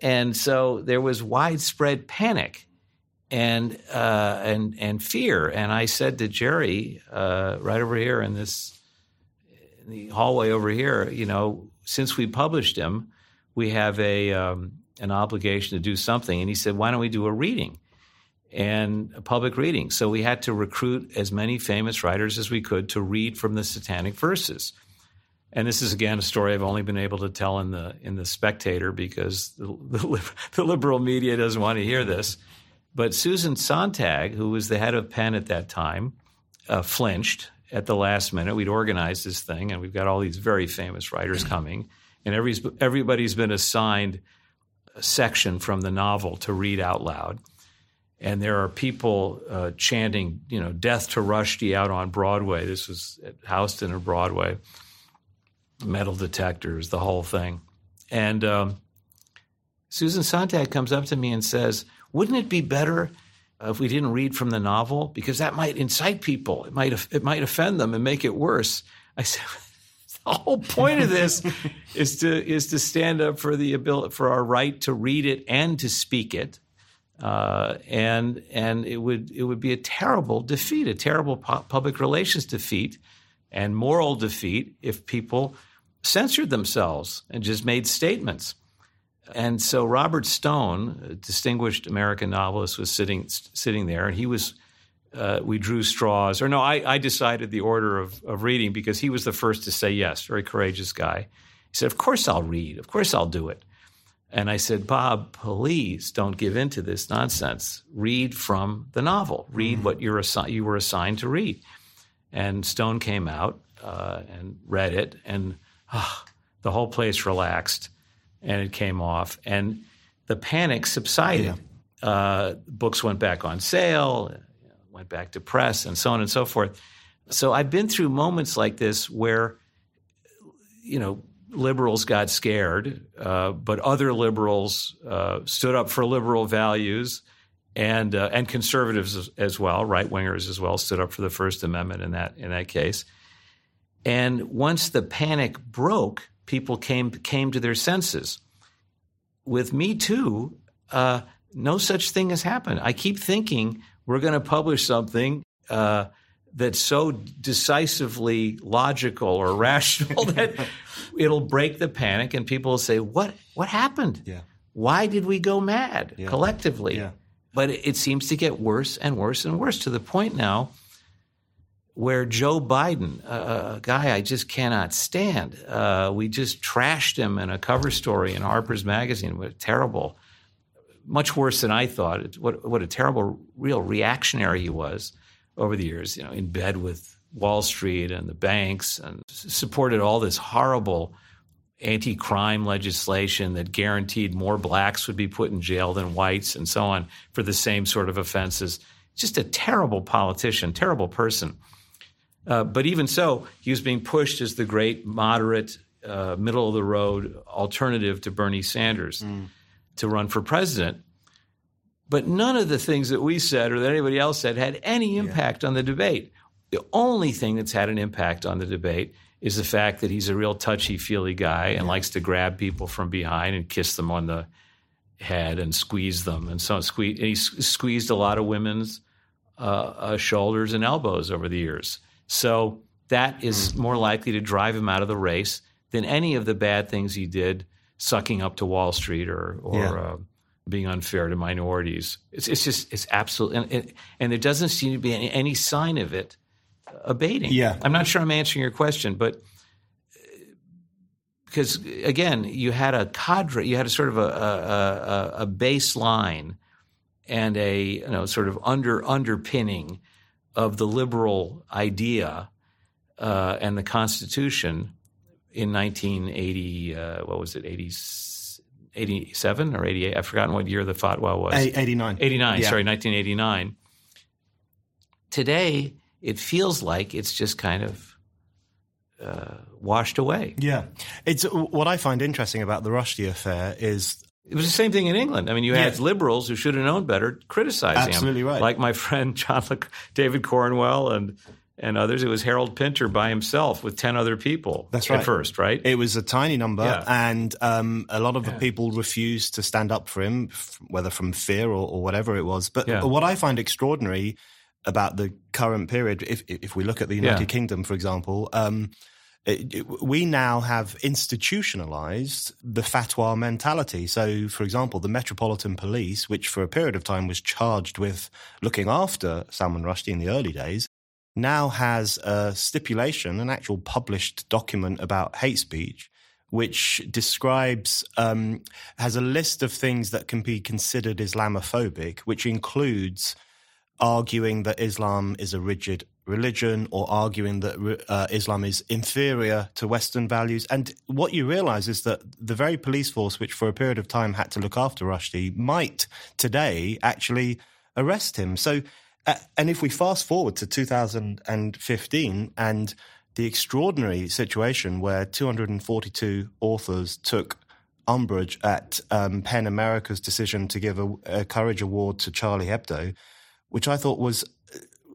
And so there was widespread panic and uh, and and fear. And I said to Jerry, uh, right over here in this in the hallway over here, you know, since we published him, we have a um, an obligation to do something. And he said, why don't we do a reading? and a public reading. So we had to recruit as many famous writers as we could to read from the Satanic verses. And this is again a story I've only been able to tell in the in the Spectator because the, the, the liberal media doesn't want to hear this. But Susan Sontag, who was the head of PEN at that time, uh, flinched at the last minute. We'd organized this thing, and we've got all these very famous writers coming, and every, everybody's been assigned section from the novel to read out loud. And there are people uh, chanting, you know, "Death to Rushdie" out on Broadway. This was at Houston or Broadway. Metal detectors, the whole thing. And um, Susan Sontag comes up to me and says, "Wouldn't it be better if we didn't read from the novel because that might incite people. It might it might offend them and make it worse." I said. The whole point of this is to is to stand up for the ability for our right to read it and to speak it, uh, and and it would it would be a terrible defeat, a terrible pu- public relations defeat, and moral defeat if people censored themselves and just made statements. And so Robert Stone, a distinguished American novelist, was sitting sitting there, and he was. Uh, we drew straws, or no, I, I decided the order of, of reading because he was the first to say yes. Very courageous guy. He said, "Of course I'll read. Of course I'll do it." And I said, Bob, please don't give in to this nonsense. Read from the novel. Read mm-hmm. what you're assi- you were assigned to read. And Stone came out uh, and read it, and oh, the whole place relaxed, and it came off, and the panic subsided. Yeah. Uh, books went back on sale, went back to press, and so on and so forth. So I've been through moments like this where, you know, liberals got scared, uh, but other liberals uh, stood up for liberal values, and uh, and conservatives as, as well, right wingers as well, stood up for the First Amendment in that in that case. And once the panic broke, people came came to their senses. With Me Too, uh, no such thing has happened. I keep thinking we're going to publish something uh, that's so decisively logical or rational that it'll break the panic, and people will say, "What? What happened? Yeah. Why did we go mad Yeah. collectively?" Yeah. But it, it seems to get worse and worse and worse to the point now where Joe Biden, a, a guy I just cannot stand, uh, we just trashed him in a cover story in Harper's Magazine. What a terrible, much worse than I thought. What, what a terrible, real reactionary he was over the years. You know, in bed with Wall Street and the banks, and supported all this horrible anti-crime legislation that guaranteed more blacks would be put in jail than whites, and so on for the same sort of offenses. Just a terrible politician, terrible person. Uh, but even so, he was being pushed as the great moderate, uh, middle of the road alternative to Bernie Sanders to run for president. But none of the things that we said or that anybody else said had any impact on the debate. The only thing that's had an impact on the debate is the fact that he's a real touchy feely guy and likes to grab people from behind and kiss them on the head and squeeze them. And so squeeze, and he squeezed a lot of women's uh, uh, shoulders and elbows over the years. So that is more likely to drive him out of the race than any of the bad things he did, sucking up to Wall Street or, or Yeah. uh, being unfair to minorities. It's, it's just, it's absolute. And, and, and there doesn't seem to be any, any sign of it abating. Yeah. I'm not sure I'm answering your question, but uh, because again, you had a cadre, you had a sort of a, a, a, a baseline and a you know sort of under underpinning of the liberal idea uh, and the Constitution in 1980. Uh, what was it? 80, 87 or 88? I've forgotten what year the fatwa was. 89. 89, Yeah. sorry, 1989. Today, it feels like it's just kind of uh, washed away. Yeah. It's what I find interesting about the Rushdie affair is It was the same thing in England. I mean, you had Yes. liberals who should have known better criticizing Absolutely him. right. Like my friend John Le- David Cornwell and and others. It was Harold Pinter by himself with ten other people. That's right. At first, right? it was a tiny number, Yeah. and um, a lot of the people refused to stand up for him, whether from fear or, or whatever it was. But Yeah. what I find extraordinary about the current period, if if we look at the United Yeah. Kingdom, for example. Um, it- it- we now have institutionalized the fatwa mentality. So, for example, the Metropolitan Police, which for a period of time was charged with looking after Salman Rushdie in the early days, now has a stipulation, an actual published document about hate speech, which describes, um, has a list of things that can be considered Islamophobic, which includes arguing that Islam is a rigid religion or arguing that uh, Islam is inferior to Western values. And what you realize is that the very police force, which for a period of time had to look after Rushdie, might today actually arrest him. So, uh, and if we fast forward to 2015 and the extraordinary situation where 242 authors took umbrage at um, PEN America's decision to give a, a Courage Award to Charlie Hebdo, which I thought was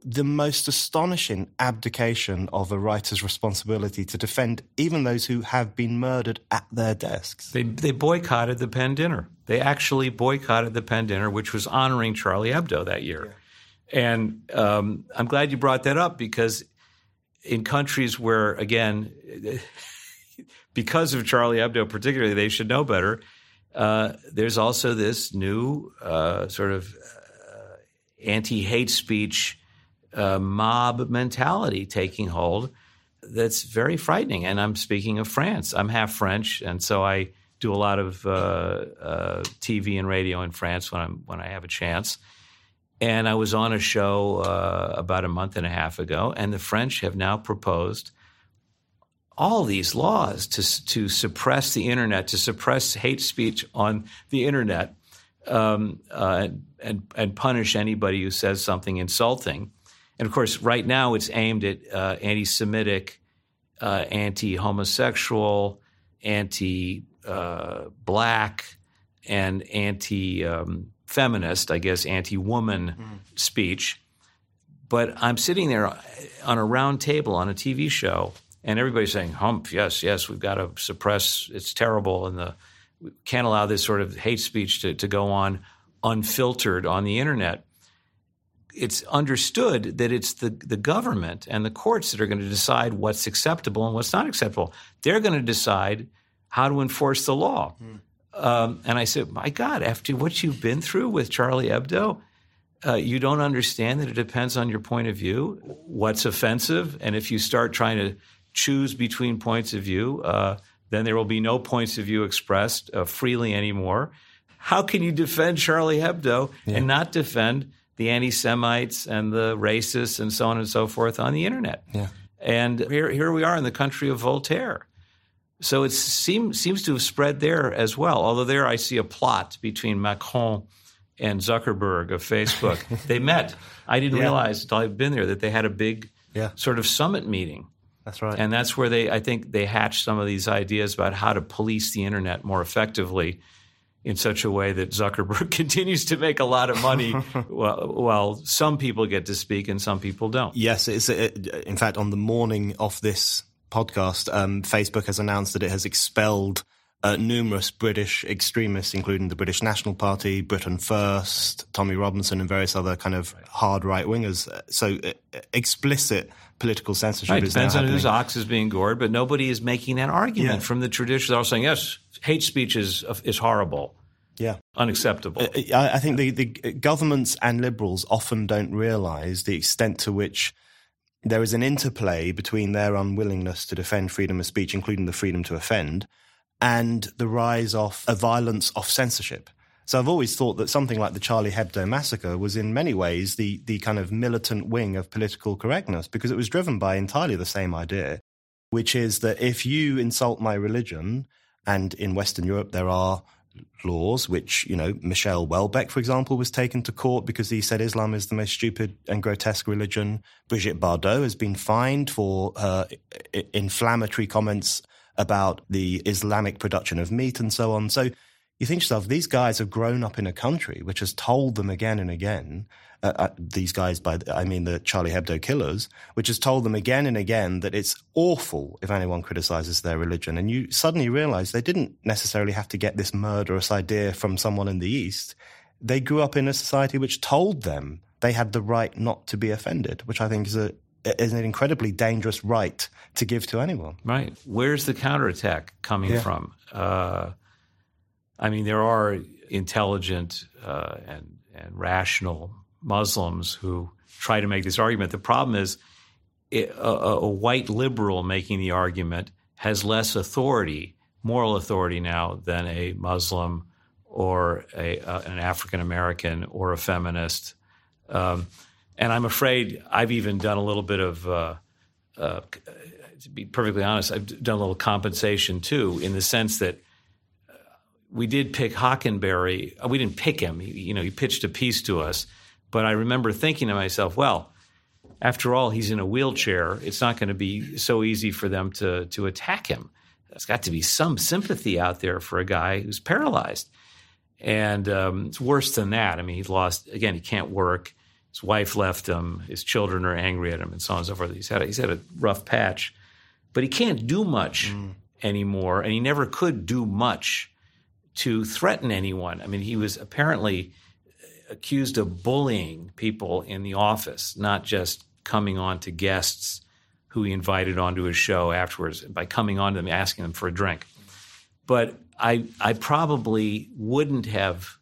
the most astonishing abdication of a writer's responsibility to defend even those who have been murdered at their desks. They they boycotted the PEN dinner. They actually boycotted the PEN dinner, which was honoring Charlie Hebdo that year. And um, I'm glad you brought that up because in countries where, again, because of Charlie Hebdo particularly, they should know better. Uh, there's also this new uh, sort of uh, anti-hate speech uh, mob mentality taking hold that's very frightening. And I'm speaking of France. I'm half French, and so I do a lot of uh, uh, TV and radio in France when I'm when I have a chance. And I was on a show uh, about a month and a half ago, and the French have now proposed all these laws to to suppress the internet, to suppress hate speech on the internet, um, uh, and and punish anybody who says something insulting. And of course, right now it's aimed at uh, uh, anti-homosexual, anti uh, black and anti um, feminist, I guess, anti woman mm. speech. But I'm sitting there on a round table on a TV show, and everybody's saying, "Hump, yes, yes, we've got to suppress. It's terrible, and the we can't allow this sort of hate speech to, to go on unfiltered on the internet." It's understood that it's the, the government and the courts that are going to decide what's acceptable and what's not acceptable. They're going to decide how to enforce the law. Mm. Um, and I said, My God, after what you've been through with Charlie Hebdo, uh, you don't understand that it depends on your point of view, what's offensive. And if you start trying to choose between points of view, uh, then there will be no points of view expressed uh, freely anymore. How can you defend Charlie Hebdo yeah. and not defend the anti Semites and the racists and so on and so forth on the internet? Yeah. And here, here we are in the country of Voltaire. So it seem, seems to have spread there as well. Although there I see a plot between Macron and Zuckerberg of Facebook. they met. I didn't yeah. realize until I've been there that they had a big yeah. sort of summit meeting. That's right. And that's where they, I think, they hatched some of these ideas about how to police the internet more effectively in such a way that Zuckerberg continues to make a lot of money while, while, some people get to speak and some people don't. Yes, it's it, in fact on the morning of this podcast, um, Facebook has announced that it has expelled uh, numerous British extremists, including the British National Party, Britain First, Tommy Robinson, and various other kind of hard right wingers. So uh, explicit political censorship right, is depends on whose ox is being gored, but nobody is making that argument yeah. from the tradition. They're all saying yes, hate speech is is horrible. Yeah, unacceptable. Uh, I, I think the, the governments and liberals often don't realise the extent to which there is an interplay between their unwillingness to defend freedom of speech, including the freedom to offend, and the rise of a violence of censorship. So I've always thought that something like the Charlie Hebdo massacre was in many ways the, the kind of militant wing of political correctness because it was driven by entirely the same idea, which is that if you insult my religion, and in Western Europe there are laws, which, you know, Michel Houellebecq, for example, was taken to court because he said Islam is the most stupid and grotesque religion. Brigitte Bardot has been fined for her inflammatory comments about the Islamic production of meat and so on. So you think yourself, these guys have grown up in a country which has told them again and again uh, uh, these guys by I mean the Charlie Hebdo killers, which has told them again and again that it's awful if anyone criticizes their religion. And you suddenly realize they didn't necessarily have to get this murderous idea from someone in the East. They grew up in a society which told them they had the right not to be offended, which I think is a is an incredibly dangerous right to give to anyone. Right. Where's the counterattack coming yeah. from? Uh, I mean, there are intelligent uh, and, and rational Muslims who try to make this argument. The problem is it, a, a, white liberal making the argument has less authority, moral authority now, than a Muslim or a, uh, an African American or a feminist. Um, and I'm afraid I've even done a little bit of, uh, uh, to be perfectly honest, I've done a little compensation too, in the sense that uh, we did pick Hockenberry. We didn't pick him. You know, he pitched a piece to us but I remember thinking to myself, well, after all, he's in a wheelchair. It's not going to be so easy for them to, to attack him. There's got to be some sympathy out there for a guy who's paralyzed. And um, it's worse than that. I mean, he's lost, again, he can't work. His wife left him. His children are angry at him and so on and so forth. He's had a, he's had a rough patch. But he can't do much mm. anymore. And he never could do much to threaten anyone. I mean, he was apparently – accused of bullying people in the office, not just coming on to guests who he invited onto his show afterwards by coming on to them asking them for a drink. But I I probably wouldn't have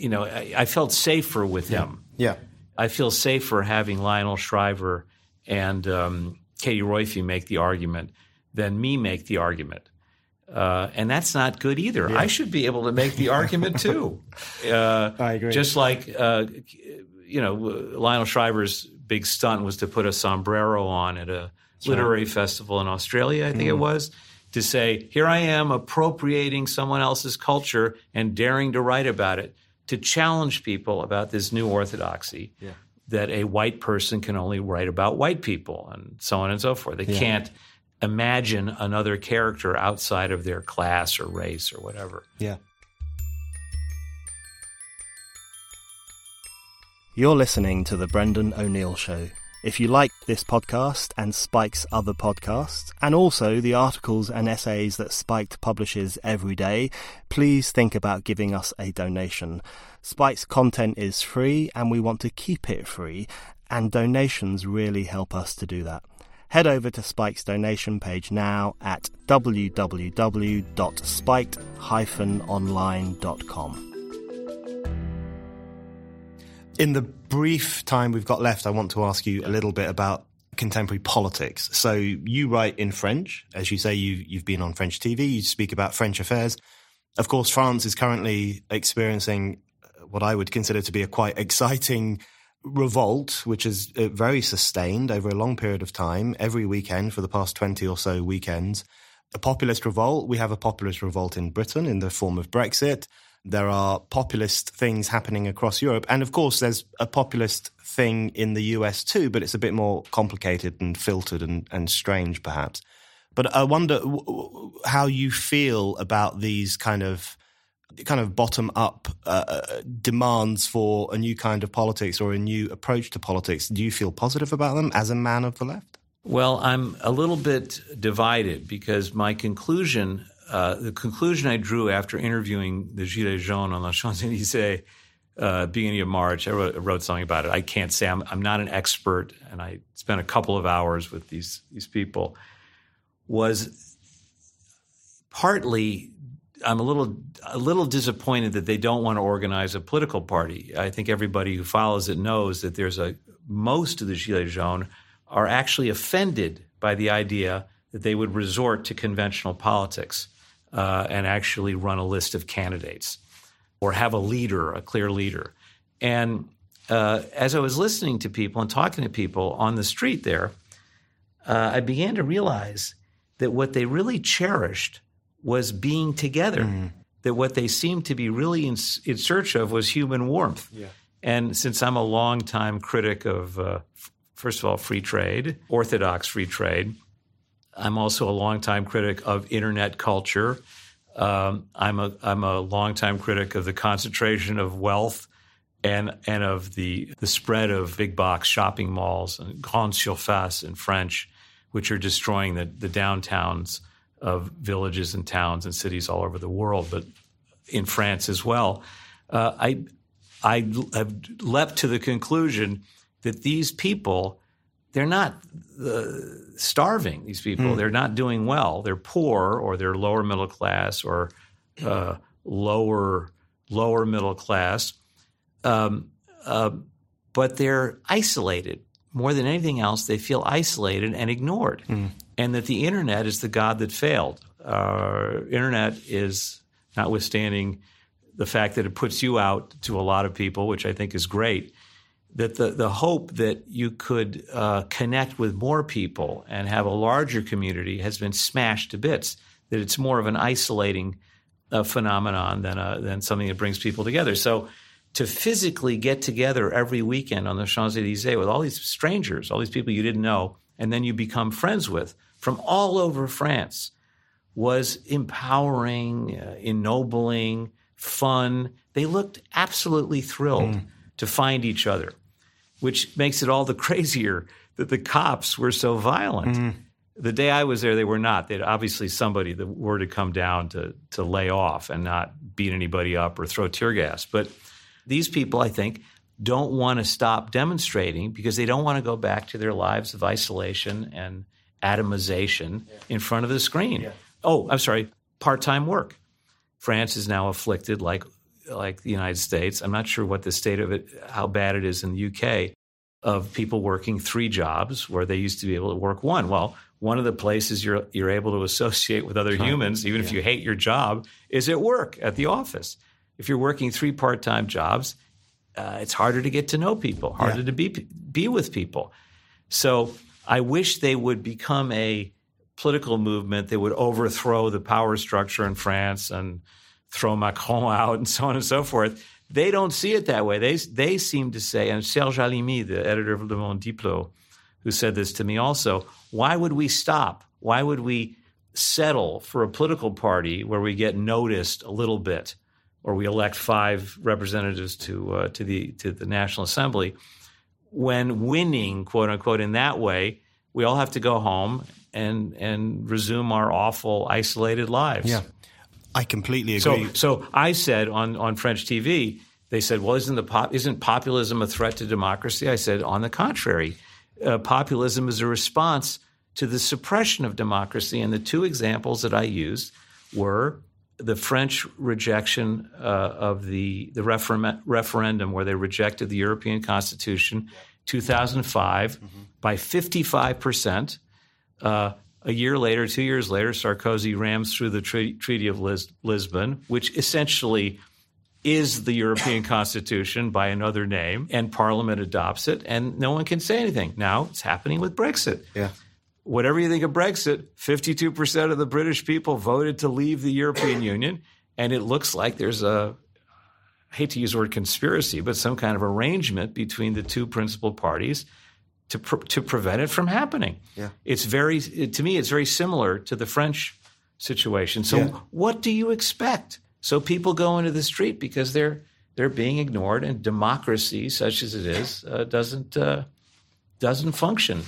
you know, I, I felt safer with him. Yeah. I feel safer having Lionel Shriver and um, Katie Roiphe make the argument than me make the argument. Uh, and that's not good either. Yeah. I should be able to make the argument too. Uh, I agree. Just like, uh, you know, Lionel Shriver's big stunt was to put a sombrero on at a that's literary right. festival in Australia, I think mm. it was, to say, here I am appropriating someone else's culture and daring to write about it, to challenge people about this new orthodoxy. Yeah. That a white person can only write about white people and so on and so forth. They yeah. can't imagine another character outside of their class or race or whatever. Yeah. You're listening to The Brendan O'Neill Show. If you like this podcast and Spike's other podcasts, and also the articles and essays that Spiked publishes every day, please think about giving us a donation. Spike's content is free and we want to keep it free, and donations really help us to do that. Head over to Spike's donation page now at www.spiked-online.com. In the brief time we've got left, I want to ask you a little bit about contemporary politics. So you write in French, as you say, you, you've been on French TV, you speak about French affairs. Of course, France is currently experiencing uh, what I would consider to be a quite exciting revolt, which is uh, very sustained over a long period of time, every weekend for the past 20 or so weekends. A populist revolt. We have a populist revolt in Britain in the form of Brexit. There are populist things happening across Europe. And of course, there's a populist thing in the US too, but it's a bit more complicated and filtered and, and strange, perhaps. But I wonder how you feel about these kind of kind of bottom up uh, uh, demands for a new kind of politics or a new approach to politics. Do you feel positive about them as a man of the left? Well, I'm a little bit divided because my conclusion uh, the conclusion I drew after interviewing the Gilets jaunes on the Champs Elysees, uh, beginning of March, I wrote, wrote, something about it. I can't say I'm, I'm, not an expert, and I spent a couple of hours with these these people. Was partly I'm a little a little disappointed that they don't want to organize a political party. I think everybody who follows it knows that there's a most of the Gilets jaunes are actually offended by the idea that they would resort to conventional politics uh, and actually run a list of candidates or have a leader, a clear leader. And uh, as I was listening to people and talking to people on the street there, uh, I began to realize that what they really cherished was being together. Mm. That what they seemed to be really in, in search of was human warmth. Yeah. And since I'm a longtime critic of, uh, f- first of all, free trade, orthodox free trade, I'm also a longtime critic of internet culture. Um, I'm a I'm a longtime critic of the concentration of wealth and and of the the spread of big box shopping malls and grandes surfaces in French, which are destroying the, the downtowns of villages and towns and cities all over the world, but in France as well. Uh, I I have leapt to the conclusion that these people they're not uh, starving. These people, mm. they're not doing well. They're poor, or they're lower middle class, or uh, lower lower middle class, um, uh, but they're isolated more than anything else. They feel isolated and ignored, mm. And that the internet is the god that failed. Uh, internet is, notwithstanding the fact that it puts you out to a lot of people, which I think is great that the, the hope that you could uh, connect with more people and have a larger community has been smashed to bits. That it's more of an isolating uh, phenomenon than a, than something that brings people together. So to physically get together every weekend on the Champs Elysees with all these strangers, all these people you didn't know, and then you become friends with from all over France was empowering, uh, ennobling, fun. They looked absolutely thrilled mm. to find each other which makes it all the crazier that the cops were so violent. Mm. The day I was there, they were not. They'd obviously somebody the word had come down to to lay off and not beat anybody up or throw tear gas. But these people, I think, don't want to stop demonstrating because they don't want to go back to their lives of isolation and atomization yeah. in front of the screen. Yeah. Oh, I'm sorry, part-time work. France is now afflicted like like the United States. I'm not sure what the state of it, how bad it is in the UK, of people working three jobs where they used to be able to work one. Well, one of the places you're you're able to associate with other humans, even yeah. if you hate your job, is at work at the office. If you're working three part-time jobs, uh, it's harder to get to know people, harder yeah. to be be with people. So I wish they would become a political movement that would overthrow the power structure in France and throw Macron out and so on and so forth. They don't see it that way. They, they seem to say, and Serge Halimi, the editor of Le Monde Diplo, who said this to me also, why would we stop? Why would we settle for a political party where we get noticed a little bit, or we elect five representatives to uh, to the to the National Assembly, when winning, quote unquote, in that way, we all have to go home and and resume our awful isolated lives. Yeah, I completely agree. So, so I said on on French TV, they said, "Well, isn't the pop, isn't populism a threat to democracy?" I said, "On the contrary, uh, populism is a response to the suppression of democracy." And the two examples that I used were the French rejection uh, of the the refer- referendum, where they rejected the European Constitution, 2005, mm-hmm. by 55 percent. Uh, a year later, two years later, Sarkozy rams through the Treaty of Lis- Lisbon, which essentially is the European Constitution by another name, and Parliament adopts it, and no one can say anything. Now it's happening with Brexit. Yeah. Whatever you think of Brexit, 52% of the British people voted to leave the European Union, and it looks like there's a I hate to use the word conspiracy, but some kind of arrangement between the two principal parties to pre- to prevent it from happening. Yeah. It's very it, to me it's very similar to the French situation. So yeah. what do you expect? So people go into the street because they're they're being ignored, and democracy, such as it is, uh, doesn't uh, doesn't function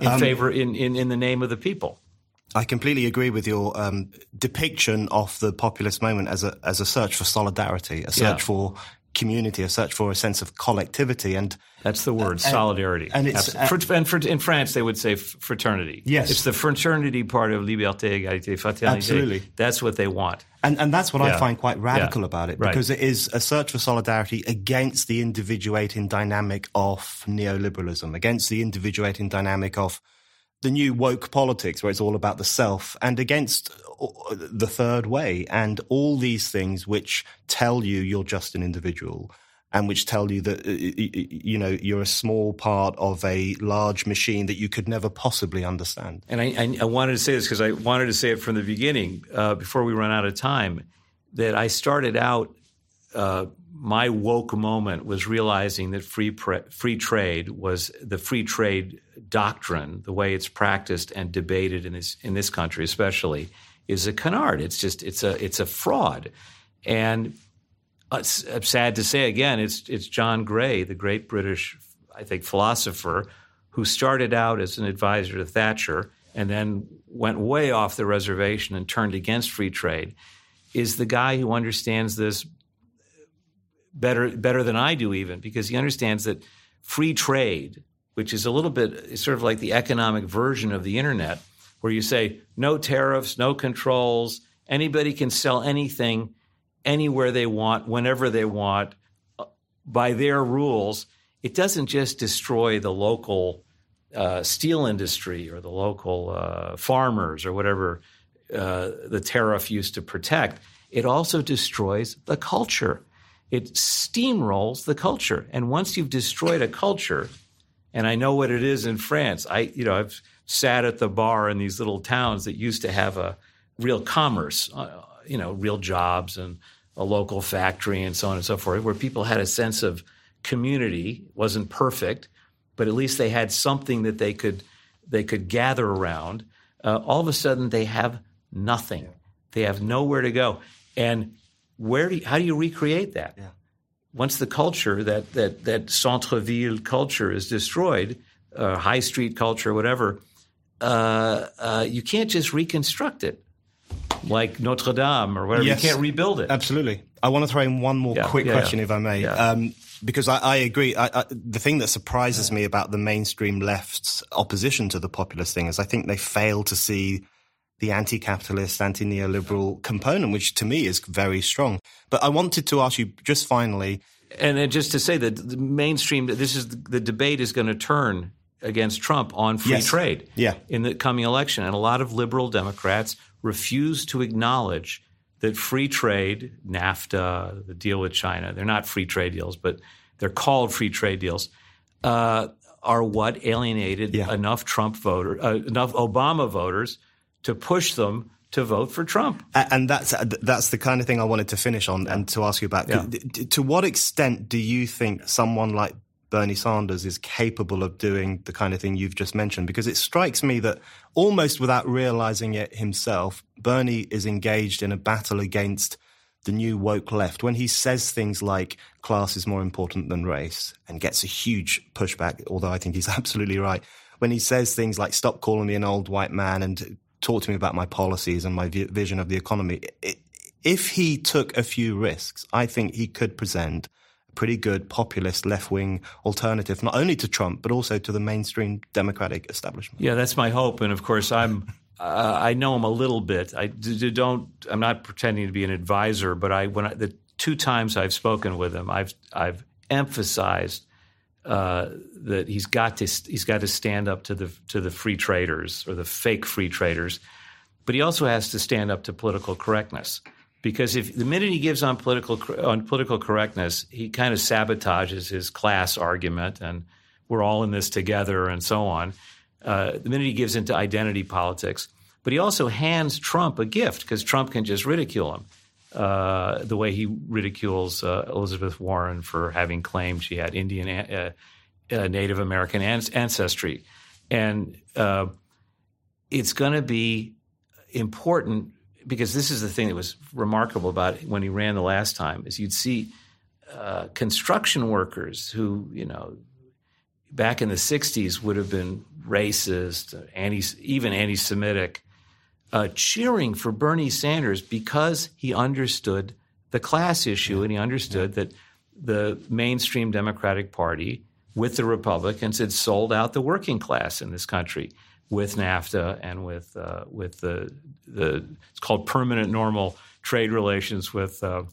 in um, favor in, in in the name of the people. I completely agree with your um, depiction of the populist moment as a as a search for solidarity, a search yeah. for community, a search for a sense of collectivity, and that's the word, uh, solidarity. And, it's uh, for, and for, in France they would say fraternity. Yes, it's the fraternity part of liberté, égalité, fraternité. Absolutely, that's what they want. And and that's what yeah. I find quite radical yeah. about it because right. it is a search for solidarity against the individuating dynamic of neoliberalism, against the individuating dynamic of the new woke politics where it's all about the self and against uh, the third way and all these things which tell you you're just an individual and which tell you that you know you're a small part of a large machine that you could never possibly understand. And I, I wanted to say this because I wanted to say it from the beginning uh, before we run out of time that I started out. Uh, my woke moment was realizing that free pre- free trade was the free trade doctrine, the way it's practiced and debated in this in this country, especially, is a canard. It's just it's a it's a fraud, and Uh, it's, it's uh, sad to say again, it's it's John Gray, the great British, I think, philosopher, who started out as an advisor to Thatcher and then went way off the reservation and turned against free trade, is the guy who understands this better better than I do, even because he understands that free trade, which is a little bit sort of like the economic version of the internet, where you say no tariffs, no controls, anybody can sell anything anywhere they want, whenever they want, uh, by their rules. It doesn't just destroy the local uh, steel industry or the local uh, farmers or whatever uh, the tariff used to protect. It also destroys the culture it steamrolls the culture. And once you've destroyed a culture, and I know what it is in France, I you know I've sat at the bar in these little towns that used to have a real commerce, uh, you know, real jobs and a local factory and so on and so forth, where people had a sense of community. It wasn't perfect, but at least they had something that they could they could gather around. Uh, all of a sudden, they have nothing. They have nowhere to go, and where do you, how do you recreate that? Yeah. Once the culture that that that centre ville culture is destroyed, uh, high street culture, whatever, uh, uh, you can't just reconstruct it like Notre Dame or whatever. Yes, you can't rebuild it. Absolutely. I want to throw in one more yeah, quick yeah, question, yeah. if I may. Um, because I, I agree. I, I, the thing that surprises me about the mainstream left's opposition to the populist thing is I think they fail to see the anti-capitalist, anti-neoliberal component, which to me is very strong. But I wanted to ask you just finally, and just to say that the mainstream, this is the debate is going to turn against Trump on free yes. trade yeah. in the coming election, and a lot of liberal Democrats refuse to acknowledge that free trade, NAFTA, the deal with China, they're not free trade deals, but they're called free trade deals. Uh, are what alienated yeah. enough Trump voter, uh, enough Obama voters to push them to vote for Trump. And that's that's the kind of thing I wanted to finish on and to ask you about. Yeah. To what extent do you think someone like Bernie Sanders is capable of doing the kind of thing you've just mentioned? Because it strikes me that almost without realizing it himself, Bernie is engaged in a battle against the new woke left when he says things like class is more important than race and gets a huge pushback, although I think he's absolutely right. When he says things like stop calling me an old white man and talk to me about my policies and my vision of the economy, if he took a few risks, I think he could present pretty good populist left wing alternative, not only to Trump, but also to the mainstream Democratic establishment. Yeah, that's my hope. And of course, I'm uh, I know him a little bit. I don't. I'm not pretending to be an advisor, but I when I, the two times I've spoken with him, I've I've emphasized uh, that he's got to he's got to stand up to the to the free traders or the fake free traders, but he also has to stand up to political correctness. Because if the minute he gives on political on political correctness, he kind of sabotages his class argument, and we're all in this together, and so on uh, the minute he gives into identity politics. But he also hands Trump a gift because Trump can just ridicule him. Uh, the way he ridicules uh, Elizabeth Warren for having claimed she had Indian, uh, uh, Native American ancestry. And uh, it's going to be important because this is the thing that was remarkable about when he ran the last time is you'd see construction workers who, you know, back in the 60s would have been racist, anti, even anti Semitic, uh, cheering for Bernie Sanders because he understood the class issue and he understood that the mainstream Democratic Party with the Republicans had sold out the working class in this country with NAFTA and with uh, with the the it's called permanent normal trade relations with uh,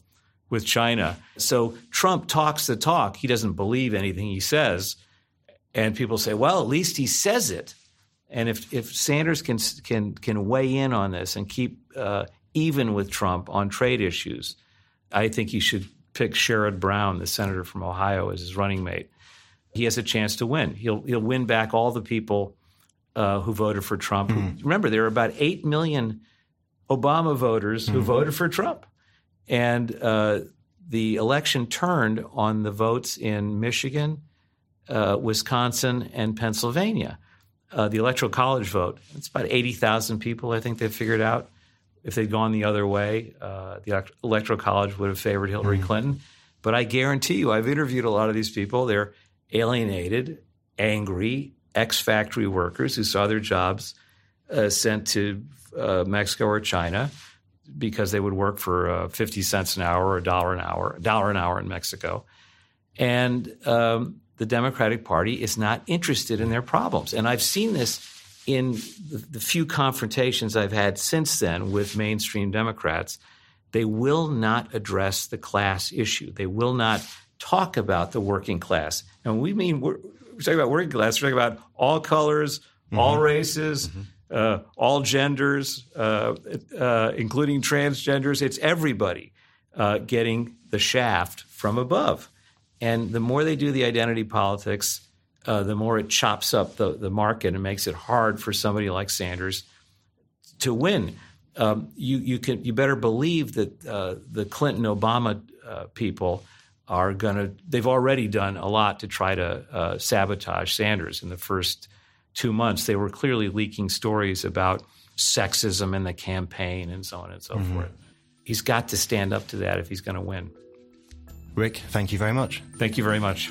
with China. So Trump talks the talk. He doesn't believe anything he says, and people say, well, at least he says it. And if, if Sanders can, can, can weigh in on this and keep uh, even with Trump on trade issues, I think he should pick Sherrod Brown, the senator from Ohio, as his running mate. He has a chance to win. He'll, he'll win back all the people uh, who voted for Trump. Mm. Remember, there are about 8 million Obama voters who mm. voted for Trump. And uh, the election turned on the votes in Michigan – uh, Wisconsin, and Pennsylvania. Uh, the electoral college vote, it's about 80,000 people, I think they figured out. If they'd gone the other way, uh, the electoral college would have favored Hillary mm-hmm. Clinton. But I guarantee you, I've interviewed a lot of these people. They're alienated, angry, ex factory workers who saw their jobs uh, sent to uh, Mexico or China because they would work for uh, 50 cents an hour or a dollar an hour, a dollar an hour in Mexico. And um, the Democratic Party is not interested in their problems. And I've seen this in the, the few confrontations I've had since then with mainstream Democrats. They will not address the class issue. They will not talk about the working class. And we mean we're, talking about working class. We're talking about all colors, mm-hmm. all races, mm-hmm. uh, all genders, uh, uh, including transgenders. It's everybody uh, getting the shaft from above. And the more they do the identity politics, uh, the more it chops up the, the market and makes it hard for somebody like Sanders to win. Um, you you can you better believe that uh, the Clinton Obama uh, people are going to. They've already done a lot to try to uh, sabotage Sanders in the first two months. They were clearly leaking stories about sexism in the campaign and so on and so mm-hmm. forth. He's got to stand up to that if he's going to win. Rick, thank you very much. Thank you very much.